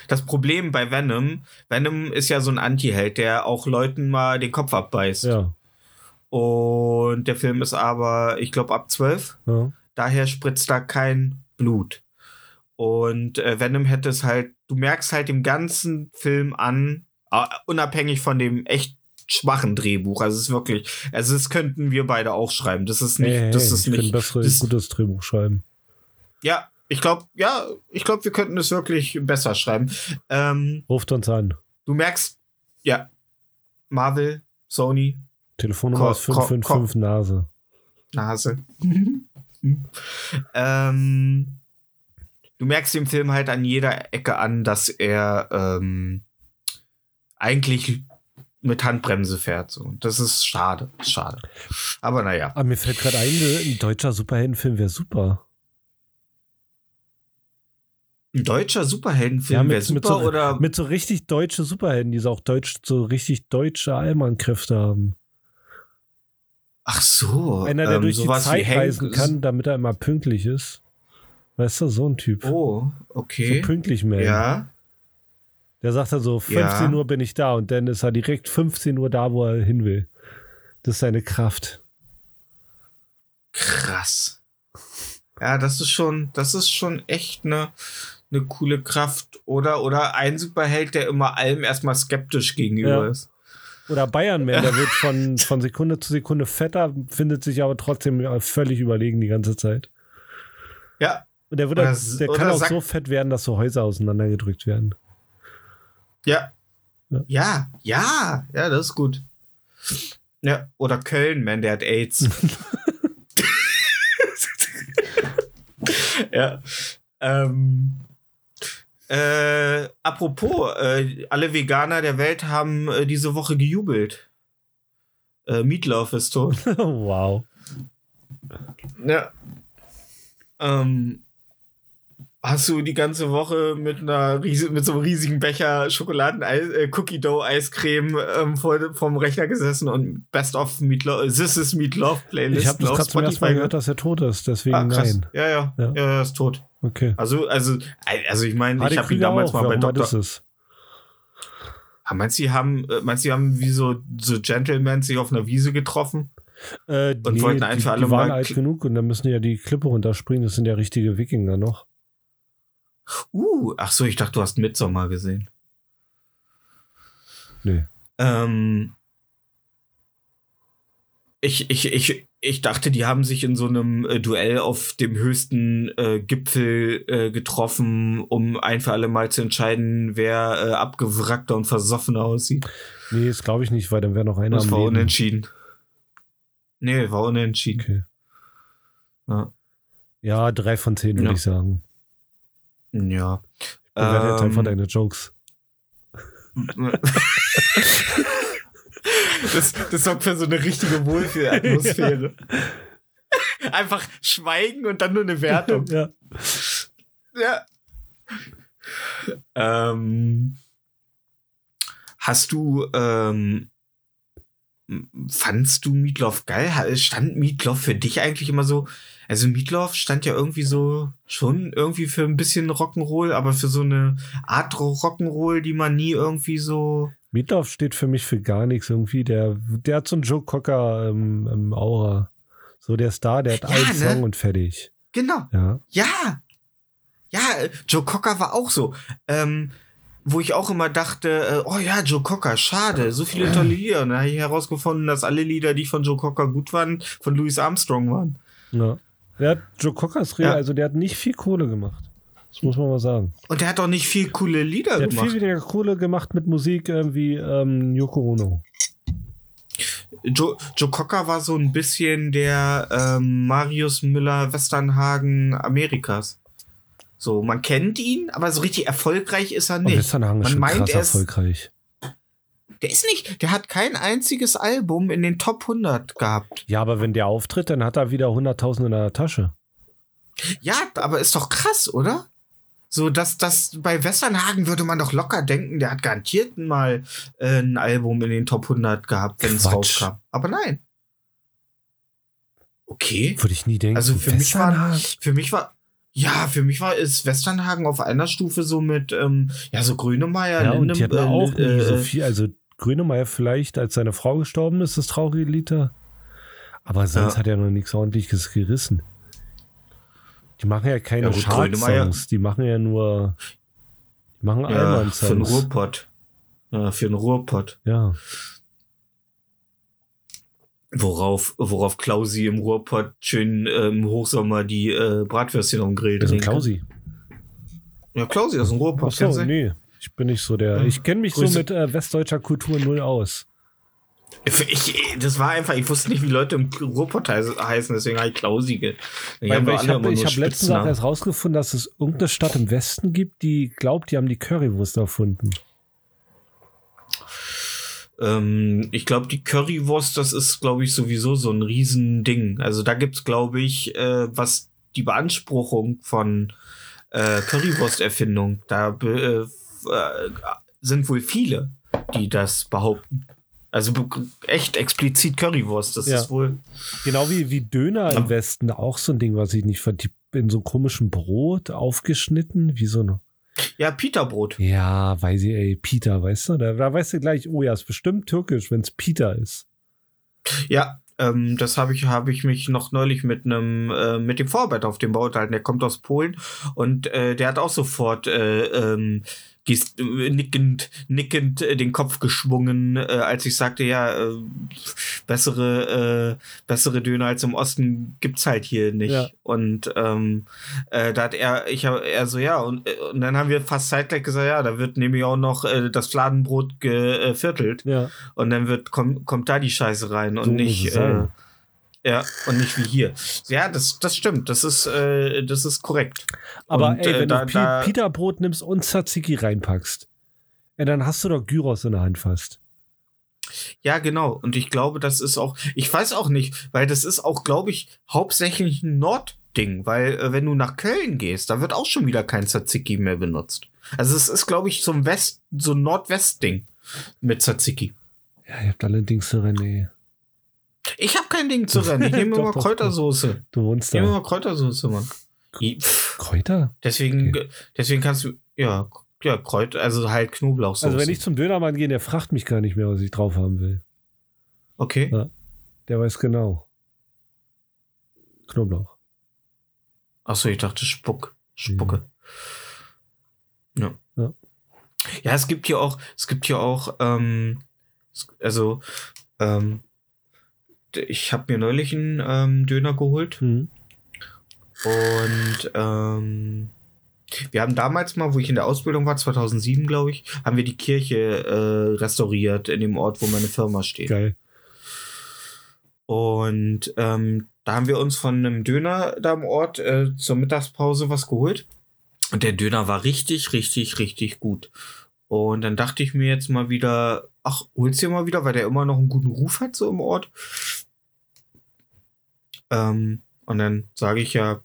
das Problem bei Venom, Venom ist ja so ein Anti-Held, der auch Leuten mal den Kopf abbeißt. Ja. Und der Film ist aber, ich glaube, ab 12. ja. Daher spritzt da kein Blut. Und äh, Venom hätte es halt, du merkst halt dem ganzen Film an, äh, unabhängig von dem echt schwachen Drehbuch. Also es ist wirklich, also das könnten wir beide auch schreiben. Das ist nicht, Hey, hey, das ist ich nicht. besseres, das- gutes Drehbuch schreiben. Ja, ich glaube, ja, ich glaube, wir könnten es wirklich besser schreiben. Ähm, Ruft uns an. du merkst, ja, Marvel, Sony, Telefonnummer ist ko- 555 Nase. Nase. ähm, du merkst dem Film halt an jeder Ecke an, dass er ähm, eigentlich mit Handbremse fährt. So. Das ist schade, schade. Aber naja. Aber mir fällt gerade ein, ein deutscher Superheldenfilm wäre super. Ein deutscher Ja, Superheldenfilm mit- wäre mit super so- oder Mit so richtig deutsche Superhelden, die so auch deutsch, so richtig deutsche Allmann-Kräfte haben. ach so. Einer, der ähm, durch die Zeit reisen kann, damit er immer pünktlich ist. Weißt du, so ein Typ. Oh, So okay. pünktlich, man. ja. Der sagt dann so, 15 Ja. Uhr bin ich da und dann ist er direkt 15 Uhr da, wo er hin will. Das ist seine Kraft. Krass. Ja, das ist schon, das ist schon echt eine, eine coole Kraft. Oder, oder ein Superheld, der immer allem erstmal skeptisch gegenüber Ja. ist. Oder Bayern Man, der wird von, von Sekunde zu Sekunde fetter, findet sich aber trotzdem völlig überlegen die ganze Zeit. Ja, Und der, wird Oder auch, der kann auch so fett werden, dass so Häuser auseinandergedrückt werden. Ja. Ja. Ja, ja, ja, das ist gut. Ja, oder Köln, man, der hat AIDS. ja. Ähm, äh, apropos, äh, alle Veganer der Welt haben äh, diese Woche gejubelt. Äh, Meatloaf ist tot. wow. Ja. Ähm, hast du die ganze Woche mit einer mit so einem riesigen Becher Schokoladen äh, Cookie Dough Eiscreme ähm, vor, vom Rechner gesessen und Best of Meatloaf This is Meatloaf Playlist Ich habe das gerade zum ersten Mal gehört, dass er tot ist, deswegen Ah, krass. nein. Ja, ja, Ja. ja, er ist tot. Okay. Also, also, also ich meine, Hardy ich habe ihn damals auch, mal bei Dr. Ah, meinst du, die haben, äh, meinst du, die haben wie so, so Gentlemen sich auf einer Wiese getroffen? Äh, Und wollten ein die, alle die waren Mal alt genug und dann müssen die ja die Klippe runterspringen. Das sind ja richtige Wikinger noch. Uh, ach so, ich dachte, du hast Midsommar gesehen. Nee. Ähm, ich, ich, ich, ich dachte, die haben sich in so einem äh, Duell auf dem höchsten äh, Gipfel äh, getroffen, um ein für alle Mal zu entscheiden, wer äh, abgewrackter und versoffener aussieht. Nee, das glaube ich nicht, weil dann wäre noch einer Das am war Leben. unentschieden. Nee, war unentschieden. Okay. Ja. Ja, drei von zehn würde Ja. ich sagen. Ja. Ich bewerte jetzt einfach Ähm, deine Jokes. Das, das sorgt für so eine richtige Wohlfühlatmosphäre. Einfach schweigen und dann nur eine Wertung. Ja. Ja. Ähm, hast du, ähm, fandst du Meatloaf geil? Stand Meatloaf für dich eigentlich immer so? Also Meatloaf stand ja irgendwie so schon irgendwie für ein bisschen Rock'n'Roll, aber für so eine Art Rock'n'Roll, die man nie irgendwie so. Meatloaf steht für mich für gar nichts irgendwie. Der, der hat so einen Joe Cocker im, im Aura. So der Star, der hat Ja, einen ne? Song und fertig. Genau. Ja. Ja. Ja, äh, Joe Cocker war auch so. Ähm, wo ich auch immer dachte, äh, oh ja, Joe Cocker, schade, so viele tolle Lieder. Und dann habe ich herausgefunden, dass alle Lieder, die von Joe Cocker gut waren, von Louis Armstrong waren. ja. Der hat Joe Cocker ist real, Ja. also der hat nicht viel Kohle gemacht. Das muss man mal sagen. Und der hat auch nicht viel coole Lieder Der hat gemacht. viel weniger Kohle gemacht mit Musik äh, wie ähm, Yoko Ono. Joe, Joe Cocker war so ein bisschen der ähm, Marius Müller Westernhagen Amerikas. So, man kennt ihn, aber so richtig erfolgreich ist er Und nicht. Westernhagen ist Man schon meint, krass er ist- erfolgreich. Der ist nicht, der hat kein einziges Album in den Top 100 gehabt. Ja, aber wenn der auftritt, dann hat er wieder 100.000 in der Tasche. Ja, aber ist doch krass, oder? So, dass das bei Westernhagen würde man doch locker denken, der hat garantiert mal äh, ein Album in den Top 100 gehabt, wenn es rauskam. Aber nein. Okay. Würde ich nie denken. Also für mich war, für mich war, ja, für mich war ist Westernhagen auf einer Stufe so mit, ähm, ja, so Grönemeyer, Ja, und Lindem- die hatten äh, auch nie äh, so äh, viel. Also Grönemeyer vielleicht, als seine Frau gestorben ist, das traurige Lied da. Aber sonst Ja. hat er noch nichts ordentliches gerissen. Die machen ja keine Ja, Chartsongs, die machen ja nur, die machen Ja, für einen Allmann-Songs. Ruhrpott. Ja, für einen Ruhrpott. Ja, Worauf, worauf Klausi im Ruhrpott schön äh, im Hochsommer die äh, Bratwürstchen dem Grill das ist ein. Klausi. Ja, Klausi aus dem Ruhrpott. Du? nee, ich bin nicht so der. Ich kenne mich Grüße. so mit äh, westdeutscher Kultur null aus. Ich, das war einfach, ich wusste nicht, wie Leute im Ruhrpott heiß- heißen, deswegen habe ich Klausi. ge- Die Weil, haben doch ich habe nur hab letztens auch erst rausgefunden, dass es irgendeine Stadt im Westen gibt, die glaubt, die haben die Currywurst erfunden. Ähm, ich glaube, die Currywurst, das ist, glaube ich, sowieso so ein Riesending. Also da gibt's, glaube ich, äh, was die Beanspruchung von äh, Currywurst-Erfindung, da äh, äh, sind wohl viele, die das behaupten. Also echt explizit Currywurst, das Ja. ist wohl. Genau wie, wie Döner im. Westen, auch so ein Ding, was ich nicht fand. In so komischem Brot aufgeschnitten, wie so eine. Ja, Peterbrot. Ja, weiß ich, ey, Peter, weißt du? Da, da weißt du gleich, oh ja, ist bestimmt türkisch, wenn es Peter ist. Ja, ähm, das habe ich, habe ich mich noch neulich mit einem, äh, mit dem Vorarbeiter auf dem Bau unterhalten. Der kommt aus Polen und äh, der hat auch sofort äh, ähm, gest- äh, nickend, nickend äh, den Kopf geschwungen, äh, als ich sagte, ja, äh, bessere, äh, bessere Döner als im Osten gibt's halt hier nicht. Ja. Und ähm, äh, da hat er, ich hab, er so, ja, und, und dann haben wir fast zeitgleich gesagt, ja, da wird nämlich auch noch das Fladenbrot geviertelt. Ja. Und dann wird, kommt, kommt da die Scheiße rein und So muss nicht, äh, ja, und nicht wie hier. Ja, das, das stimmt. Das ist, äh, das ist korrekt. Aber Und, ey, äh, wenn da- du Pi Peterbrot nimmst und Tzatziki reinpackst, ja, dann hast du doch Gyros in der Hand fast. Ja, genau. Und ich glaube, das ist auch, ich weiß auch nicht, weil das ist auch, glaube ich, hauptsächlich ein Nordding, weil äh, wenn du nach Köln gehst, da wird auch schon wieder kein Tzatziki mehr benutzt. Also es ist, glaube ich, so ein West, so ein Nordwest-Ding mit Tzatziki. Ja, ihr habt alle Dings ey. Ich habe kein Ding zu rennen. Ich nehme immer. Kräutersoße. Du wohnst Ich nehme da. immer Kräutersoße, Mann. Kräuter? Deswegen, deswegen kannst du, ja, ja, Kräuter, also halt Knoblauchsoße. Also wenn ich zum Dönermann gehe, der fragt mich gar nicht mehr, was ich drauf haben will. okay. Ja. Der weiß genau. Knoblauch. Achso, ich dachte Spuck. Spucke. Ja. Ja. Ja, es gibt hier auch, es gibt hier auch, ähm, also, ähm, ich habe mir neulich einen ähm, Döner geholt Hm. und ähm, wir haben damals mal, wo ich in der Ausbildung war, 2007 glaube ich, haben wir die Kirche äh, restauriert in dem Ort, wo meine Firma steht. Geil. Und ähm, da haben wir uns von einem Döner da im Ort äh, zur Mittagspause was geholt. Und der Döner war richtig, richtig, richtig gut. Und dann dachte ich mir jetzt mal wieder, ach, hol's dir mal wieder, weil der immer noch einen guten Ruf hat, so im Ort. Ähm, und dann sage ich ja,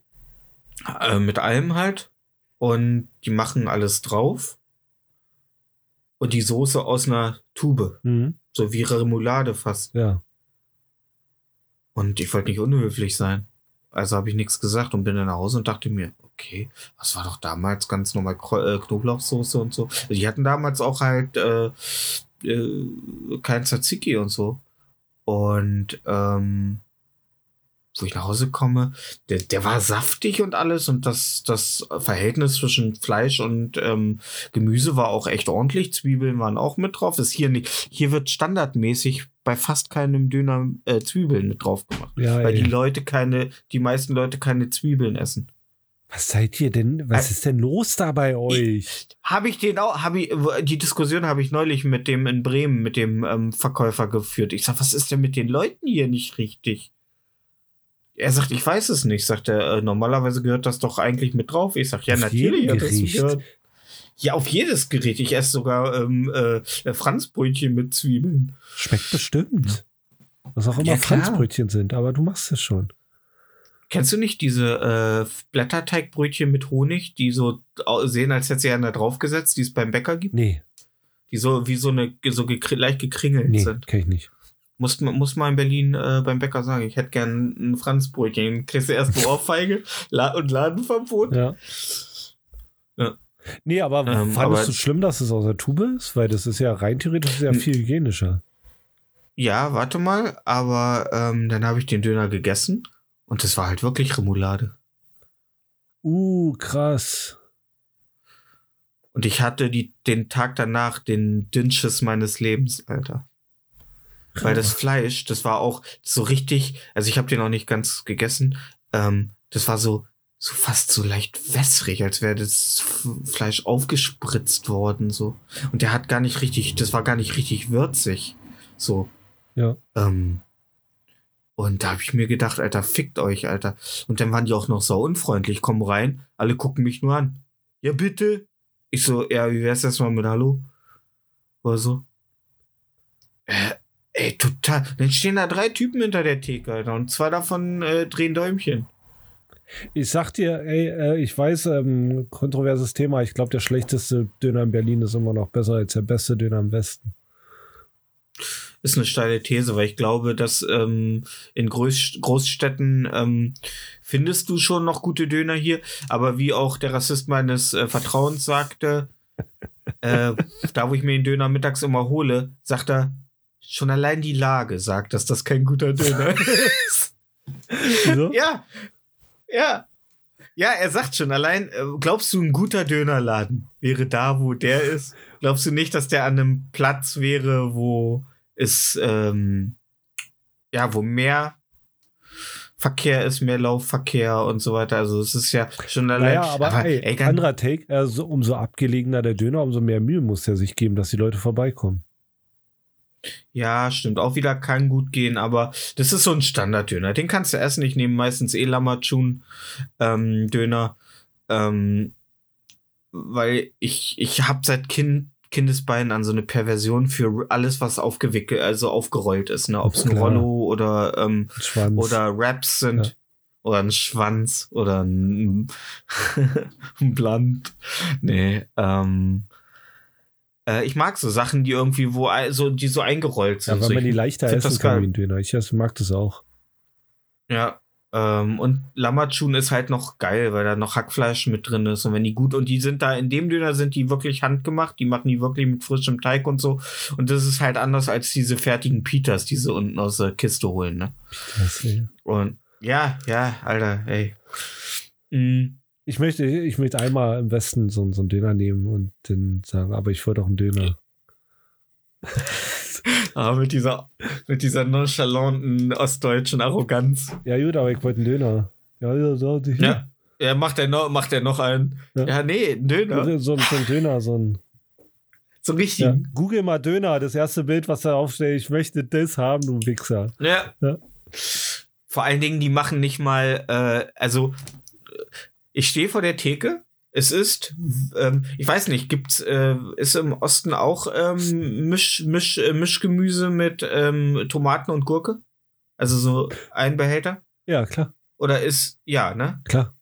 äh, mit allem halt. Und die machen alles drauf. Und die Soße aus einer Tube. Mhm. So wie Remoulade fast. Ja. Und ich wollte nicht unhöflich sein. Also habe ich nichts gesagt und bin dann nach Hause und dachte mir, okay, das war doch damals ganz normal äh, Knoblauchsoße und so. Die hatten damals auch halt äh, äh, kein Tzatziki und so. Und ähm, wo ich nach Hause komme, der, der war saftig und alles und das, das Verhältnis zwischen Fleisch und ähm, Gemüse war auch echt ordentlich. Zwiebeln waren auch mit drauf. Ist hier nicht. Hier wird standardmäßig bei fast keinem Döner äh, Zwiebeln mit drauf gemacht. Ja, Weil ey. die Leute keine, die meisten Leute keine Zwiebeln essen. Was seid ihr denn? Was Äh, ist denn los da bei euch? Habe ich den auch, habe ich, die Diskussion habe ich neulich mit dem in Bremen, mit dem ähm, Verkäufer geführt. Ich sag, was ist denn mit den Leuten hier nicht richtig? Er sagt, ich weiß es nicht. Sagt er, äh, normalerweise gehört das doch eigentlich mit drauf. Ich sag, ja, Auf natürlich. hat das gehört. Ja, auf jedes Gericht. Ich esse sogar ähm, äh, Franzbrötchen mit Zwiebeln. Schmeckt bestimmt. Was auch immer Ja. Franzbrötchen sind, aber du machst es schon. Kennst du nicht diese äh, Blätterteigbrötchen mit Honig, die so sehen, als hätte sie einer draufgesetzt, die es beim Bäcker gibt? Nee, Die so wie so eine so gekri leicht gekringelt nee, sind. kenn ich nicht. Muss, man- muss mal in Berlin äh, beim Bäcker sagen, ich hätte gern ein Franzbrötchen. Kriegst du erst eine Ohrfeige La und Ladenverbot? Ja. Ja. Nee, aber Ähm, fandest aber- du schlimm, dass es aus der Tube ist? Weil das ist ja rein theoretisch sehr viel hygienischer. Ja, warte mal, aber ähm, dann habe ich den Döner gegessen und das war halt wirklich Remoulade. Uh, krass. Und ich hatte die, den Tag danach den Dünnschiss meines Lebens, Alter. Weil das Fleisch, das war auch so richtig, also ich habe den auch nicht ganz gegessen, ähm, das war so, so fast so leicht wässrig, als wäre das Fleisch aufgespritzt worden, so. Und der hat gar nicht richtig, das war gar nicht richtig würzig, so. Ja. Ähm, und da habe ich mir gedacht, Alter, fickt euch, Alter. Und dann waren die auch noch so unfreundlich, kommen rein, alle gucken mich nur an. Ja, bitte. Ich so, ja, wie wär's erstmal mit Hallo? Oder so. Äh, ey, total. Dann stehen da drei Typen hinter der Theke, Alter, und zwei davon äh, drehen Däumchen. Ich sag dir, ey, äh, ich weiß, ähm, kontroverses Thema. Ich glaube, der schlechteste Döner in Berlin ist immer noch besser als der beste Döner im Westen. Ist eine steile These, weil ich glaube, dass ähm, in Groß Großstädten ähm, findest du schon noch gute Döner hier, aber wie auch der Rassist meines äh, Vertrauens sagte, äh, da wo ich mir den Döner mittags immer hole, sagt er, schon allein die Lage sagt, dass das kein guter Döner ist. Wieso? ja, ja. Ja, er sagt schon, allein, äh, glaubst du, ein guter Dönerladen wäre da, wo der ist? Glaubst du nicht, dass der an einem Platz wäre, wo es, ähm, ja, wo mehr Verkehr ist, mehr Laufverkehr und so weiter? Also, es ist ja schon allein. Naja, aber, ey, ey, ganz- anderer Take, also, umso abgelegener der Döner, umso mehr Mühe muss er sich geben, dass die Leute vorbeikommen. Ja, stimmt. Auch wieder kann gut gehen, aber das ist so ein Standarddöner. Den kannst du essen. Ich nehme meistens eh Lamachun ähm, Döner, ähm, weil ich ich habe seit kind Kindesbeinen an so eine Perversion für alles, was aufgewickelt, also aufgerollt ist, ne? Ob es ein. Rollo oder ähm, oder Wraps sind Ja. oder ein Schwanz oder ein, ein Blunt. Nee, ähm, äh, ich mag so Sachen, die irgendwie wo so die so eingerollt sind. ja, weil so, man die leichter essen das kann wie ein Döner. Ich mag das auch. Ja. Ähm, und Lamachun ist halt noch geil, weil da noch Hackfleisch mit drin ist. Und wenn die gut, und die sind da, in dem Döner sind die wirklich handgemacht, die machen die wirklich mit frischem Teig und so. Und das ist halt anders als diese fertigen Pitas, die sie unten aus der Kiste holen, ne? Das, ey. Und ja, ja, Alter, ey. Mm, Ich möchte, ich möchte einmal im Westen so, so einen Döner nehmen und dann sagen, aber ich wollte auch einen Döner. aber mit dieser, mit dieser nonchalanten ostdeutschen Arroganz. Ja, gut, aber ich wollte einen Döner. Ja, ja, so. Die, Ja. Ja, macht er noch, macht er noch einen. Ja. Ja, nee, einen Döner. So, so ein Döner, so ein. So richtig. Ja. Google mal Döner, das erste Bild, was da aufsteht, ich möchte das haben, du Wichser. Ja. Ja. Vor allen Dingen, die machen nicht mal, äh, also ich stehe vor der Theke. Es ist, ähm, ich weiß nicht, gibt's, äh, ist im Osten auch ähm, Misch, Misch, äh, Mischgemüse mit ähm, Tomaten und Gurke? Also so ein Behälter? Ja, klar, Oder ist, ja, ne? klar.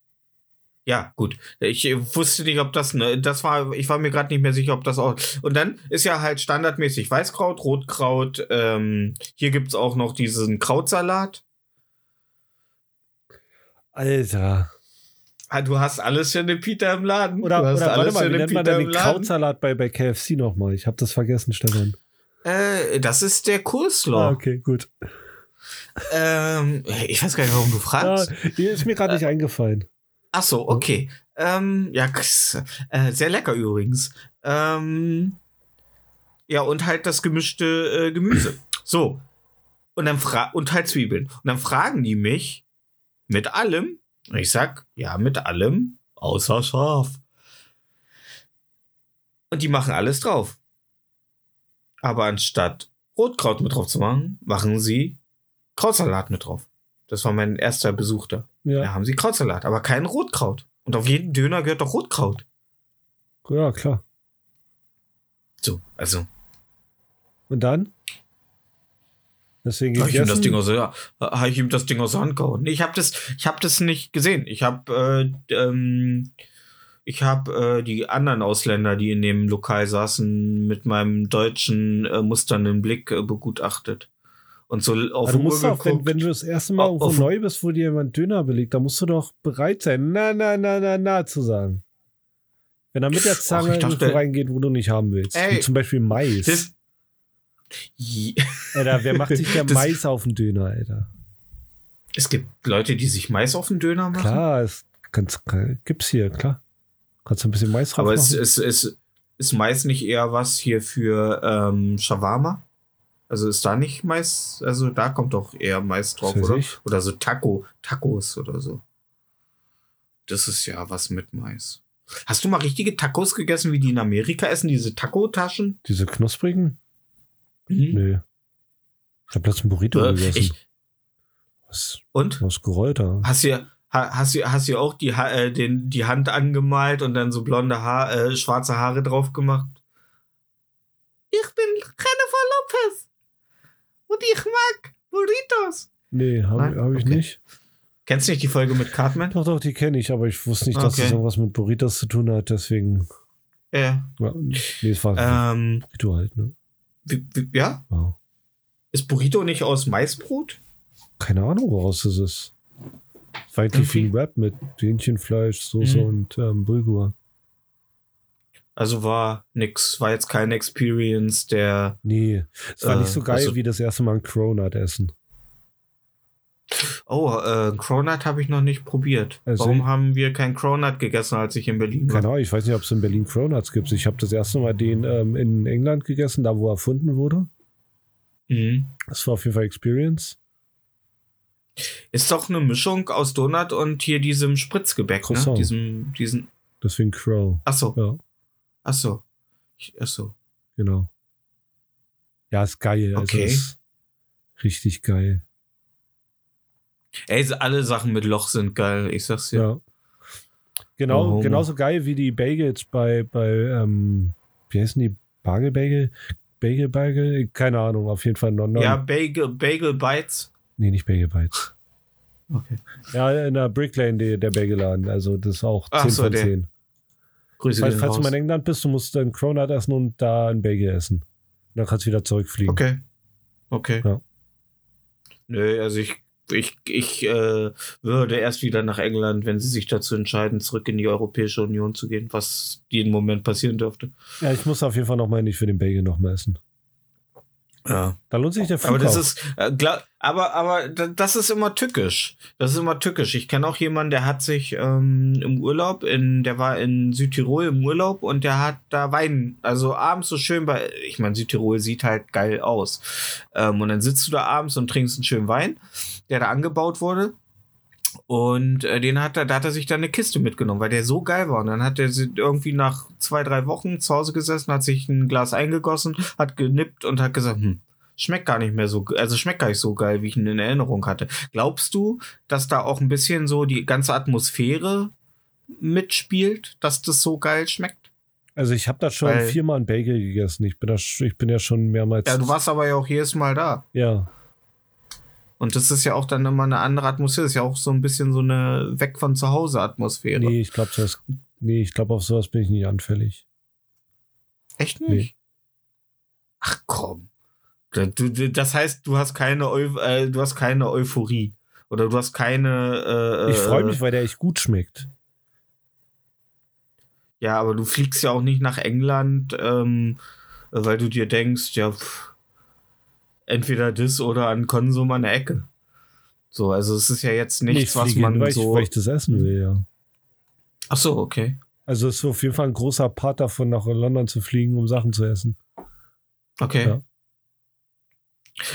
Ja, gut. Ich äh, wusste nicht, ob das, ne, das war, ich war mir gerade nicht mehr sicher, ob das auch. Und dann ist ja halt standardmäßig Weißkraut, Rotkraut. Ähm, hier gibt's auch noch diesen Krautsalat. Alter. Ah, Du hast alles für eine Pita im Laden. Oder, du hast oder warte mal, für wie eine nennt man denn den. Krautsalat bei, bei KFC nochmal? Ich habe das vergessen, Stefan. Äh, das ist der Ah, Coleslaw. okay, gut. Ähm, ich weiß gar nicht, warum du Ja, fragst. die ist mir gerade nicht eingefallen. Ach so, okay. Ähm, ja, äh, sehr lecker übrigens. Ähm, ja, und halt das gemischte äh, Gemüse. So. Und dann fra und halt Zwiebeln. Und dann fragen die mich mit allem. Und ich sag, ja, mit allem, außer scharf. Und die machen alles drauf. Aber anstatt Rotkraut mit drauf zu machen, machen sie Krautsalat mit drauf. Das war mein erster Besuch da. Ja, Da haben sie Krautsalat, aber kein Rotkraut. Und auf jeden Döner gehört doch Rotkraut. ja, klar. So, also. Und dann? Deswegen Habe ich ihm das? Ding aus, ja, habe ich ihm das Ding aus der Hand gehauen. Ich habe das, ich habe das nicht gesehen. Ich habe, äh, ähm, ich habe äh, die anderen Ausländer, die in dem Lokal saßen, mit meinem deutschen äh, musternden Blick äh, begutachtet und so auf du musst doch, wenn, wenn du das erste Mal Auf- auf- neu bist, wo dir jemand Döner belegt, dann musst du doch bereit sein, na, na, na, na, na zu sagen. Wenn er mit der Zange ich dachte- irgendwo reingeht, wo du nicht haben willst. Ey, zum Beispiel Mais. das, Alter, wer macht sich der Mais auf den Döner, Alter? es gibt Leute, die sich Mais auf den Döner machen. Klar, es ganz, gibt's hier, klar. Kannst du ein bisschen Mais drauf Aber es, es, es ist Mais nicht eher was hier für ähm, Shawarma? Also ist da nicht Mais, also da kommt doch eher Mais drauf, oder? ich. Oder so Taco, Tacos oder so. Das ist ja was mit Mais. Hast du mal richtige Tacos gegessen, wie die in Amerika essen, diese Taco-Taschen? Diese knusprigen? Mhm. Nö. Ich habe letzten Burrito Äh, gegessen. ich, was, und? was gerollter. Hast du, ha- hast du, hast du auch die, Ha- äh, den, die Hand angemalt und dann so blonde Haar, äh, schwarze Haare drauf gemacht? Ich bin Jennifer Lopez. Und ich mag Burritos. Nee, habe hab ich Okay. nicht. Kennst du nicht die Folge mit Cartman? Doch, doch, die kenne ich, aber ich wusste nicht, dass Okay. das irgendwas mit Burritos zu tun hat, deswegen. Ja. Ja, nee, es war Ähm, Burrito halt, ne? Wie, wie, ja? Wow. Ist Burrito nicht aus Maisbrot? Keine Ahnung, woraus das ist. Es war eigentlich wie Irgendwie- ein Wrap mit Hähnchenfleisch, Soße Mhm. und ähm, Bulgur. Also war nix, war jetzt keine Experience der. Nee, es war Äh, nicht so geil also- wie das erste Mal ein Cronut essen. Oh, äh, Cronut habe ich noch nicht probiert. Also- Warum haben wir kein Cronut gegessen, als ich in Berlin war? Ahnung, ich weiß nicht, ob es in Berlin Cronuts gibt. Ich habe das erste Mal den ähm, in England gegessen, da wo er erfunden wurde. Mhm. Das war auf jeden Fall Experience. Ist doch eine Mischung aus Donut und hier diesem Spritzgebäck, ne? Croissant. Diesem, diesen. Deswegen Crow. Ach so, Ja, ach so. Ich- Ach so. genau. Ja, ist geil. Also Okay. ist richtig geil. Ey, alle Sachen mit Loch sind geil, ich sag's dir. Ja. Genau, Warum? genauso geil wie die Bagels bei, bei ähm, wie heißen die? Bagel Bagel? Bagel Bagel? Keine Ahnung, auf jeden Fall non, non. Ja, Bagel, Bagel Bites. Nee, nicht Bagel Bites. Okay. Ja, in der Brick Lane, der, der Bagelladen. Also das ist auch Ach 10 so, von der 10. Grüße Falls, gehen falls du mal in England bist, du musst einen Cronut essen und da einen Bagel essen. Und dann kannst du wieder zurückfliegen. Okay. Okay. Ja. Nö, also ich, ich, ich äh, würde erst wieder nach England, wenn sie sich dazu entscheiden, zurück in die Europäische Union zu gehen, was jeden Moment passieren dürfte. Ja, ich muss auf jeden Fall nochmal nicht für den Bagel nochmal essen. Ja. Da lohnt sich der Flug Aber das ist, äh, aber, aber da- das ist immer tückisch. Das ist immer tückisch. Ich kenne auch jemanden, der hat sich ähm, im Urlaub, in, der war in Südtirol im Urlaub und der hat da Wein, also abends so schön bei, ich meine, Südtirol sieht halt geil aus. Ähm, und dann sitzt du da abends und trinkst einen schönen Wein, der da angebaut wurde. Und äh, den hat er, da hat er sich dann eine Kiste mitgenommen, weil der so geil war. Und dann hat er sie irgendwie nach zwei, drei Wochen zu Hause gesessen, hat sich ein Glas eingegossen, hat genippt und hat gesagt, hm, Schmeckt gar nicht mehr so, also schmeckt gar nicht so geil, wie ich ihn in Erinnerung hatte. Glaubst du, dass da auch ein bisschen so die ganze Atmosphäre mitspielt, dass das so geil schmeckt? Also ich habe da schon Weil- viermal ein Bagel gegessen. Ich bin, da, ich bin ja schon mehrmals. Ja, du warst aber ja auch jedes Mal da. Ja, Und das ist ja auch dann immer eine andere Atmosphäre. Das ist ja auch so ein bisschen so eine Weg von zu Hause Atmosphäre. nee, ich glaube. Nee, ich glaube, auf sowas bin ich nicht anfällig. Echt nicht? Nee. Ach komm. Das heißt, du hast keine, Eu äh, du hast keine Euphorie. Oder du hast keine. Äh, Ich freue äh, mich, weil der echt gut schmeckt. Ja, aber du fliegst ja auch nicht nach England, ähm, weil du dir denkst, ja, pff, entweder das oder an Konsum an der Ecke. So, also es ist ja jetzt nichts, ich was man weil, ich, so. weil ich das essen will, ja. Ach so, okay. Also es ist auf jeden Fall ein großer Part davon, nach London zu fliegen, um Sachen zu essen. Okay. Ja.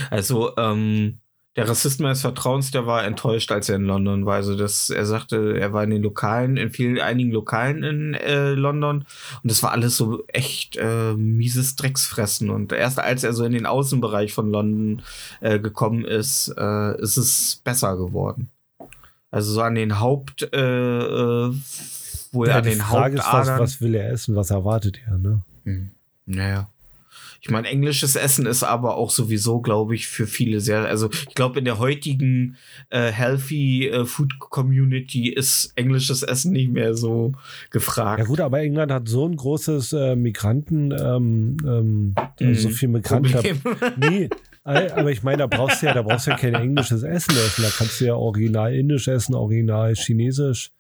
Also, ähm, der Rassist meines Vertrauens, der war enttäuscht, als er in London war. Also, das, er sagte, er war in den Lokalen, in vielen, einigen Lokalen in äh, London und das war alles so echt äh, mieses Drecksfressen. Und erst als er so in den Außenbereich von London äh, gekommen ist, äh, ist es besser geworden. Also so an den Haupt, äh, äh, wohl Ja, an den Frage ist, was, Hauptadern. was will er essen? Was erwartet er, ne? Hm. Naja. Ich meine, englisches Essen ist aber auch sowieso, glaube ich, für viele sehr. Also, ich glaube, in der heutigen äh, Healthy äh, Food Community ist englisches Essen nicht mehr so gefragt. Ja gut, aber England hat so ein großes äh, Migranten, ähm, ähm, Mhm. so viel Migranten. Problem. Nee, aber ich meine, da brauchst du ja, da brauchst du ja kein englisches Essen essen. Da kannst du ja original indisch essen, original chinesisch.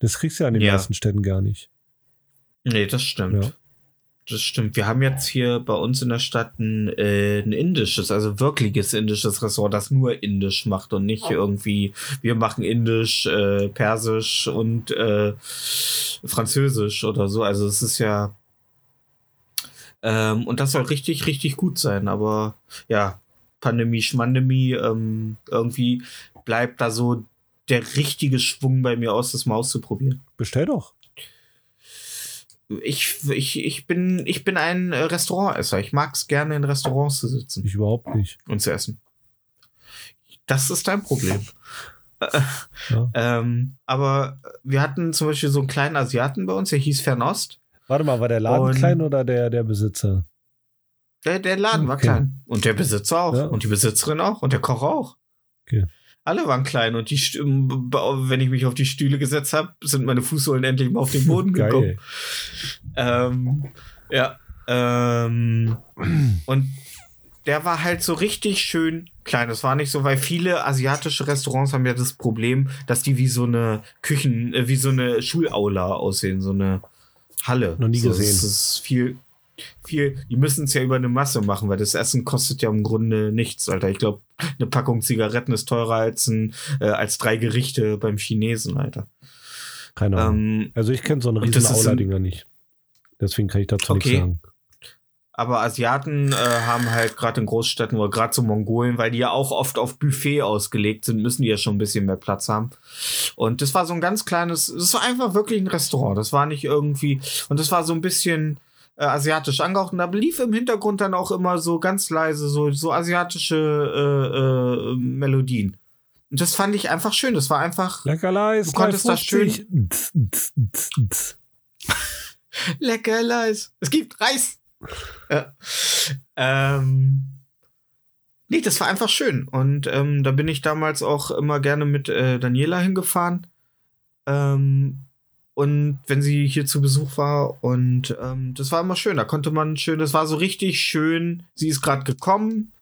Das kriegst du ja in den Ja. meisten Städten gar nicht. nee, das stimmt. Ja. Das stimmt. Wir haben jetzt hier bei uns in der Stadt ein, äh, ein indisches, also wirkliches indisches Restaurant, das nur indisch macht und nicht irgendwie, wir machen indisch, äh, persisch und äh, französisch oder so. Also es ist ja. Ähm, und das soll richtig, richtig gut sein. Aber ja, Pandemie, Schmandemie, ähm, irgendwie bleibt da so der richtige Schwung bei mir aus, das mal auszuprobieren. Bestell doch. Ich, ich, ich, bin, ich bin ein Restaurantesser. Ich mag es gerne, in Restaurants zu sitzen Ich überhaupt nicht. und zu essen. Das ist dein Problem. Ja. Ähm, aber wir hatten zum Beispiel so einen kleinen Asiaten bei uns, der hieß Fernost. Warte mal, war der Laden Und- klein oder der, der Besitzer? Der, der Laden war Okay. klein. Und der Besitzer auch. Ja. Und die Besitzerin auch. Und der Koch auch. Okay. Alle waren klein. Und die, Stü- wenn ich mich auf die Stühle gesetzt habe, sind meine Fußsohlen endlich mal auf den Boden gekommen. Ähm, ja. Ähm, und der war halt so richtig schön klein. Das war nicht so, weil viele asiatische Restaurants haben ja das Problem, dass die wie so eine Küchen, äh, wie so eine Schulaula aussehen, so eine Halle. Noch nie so, gesehen. Das ist viel, viel. Die müssen es ja über eine Masse machen, weil das Essen kostet ja im Grunde nichts, Alter. Ich glaube, eine Packung Zigaretten ist teurer als ein, äh, als drei Gerichte beim Chinesen, Alter. Keine Ahnung. Ähm, also ich kenne so eine und riesen Aula-Dinger nicht. Deswegen kann ich dazu Okay. nichts sagen. Aber Asiaten äh, haben halt gerade in Großstädten oder gerade so Mongolen, weil die ja auch oft auf Buffet ausgelegt sind, müssen die ja schon ein bisschen mehr Platz haben. Und das war so ein ganz kleines, das war einfach wirklich ein Restaurant. Das war nicht irgendwie, und das war so ein bisschen äh, asiatisch angehaucht. Und da lief im Hintergrund dann auch immer so ganz leise so, so asiatische äh, äh, Melodien. Und das fand ich einfach schön. Das war einfach Lecker Leis, Du konntest das 3,50. Tz, tz, tz, tz. lecker Leis. Es gibt Reis. Ja. Ähm, nee, das war einfach schön. Und ähm, da bin ich damals auch immer gerne mit äh, Daniela hingefahren. Ähm, und wenn sie hier zu Besuch war. Und ähm, das war immer schön. Da konnte man schön, das war so richtig schön. Sie ist gerade gekommen.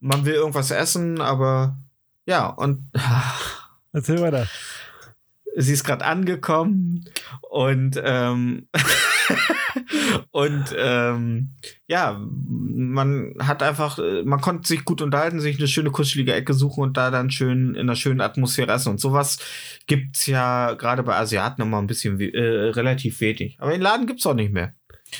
Man will irgendwas essen, aber ja, und Erzähl weiter. sie ist gerade angekommen und ähm, und ähm, ja, man hat einfach, äh, man konnte sich gut unterhalten, sich eine schöne kuschelige Ecke suchen und da dann schön in einer schönen Atmosphäre essen und sowas gibt's ja gerade bei Asiaten immer ein bisschen äh, relativ wenig. Aber den Laden gibt's auch nicht mehr.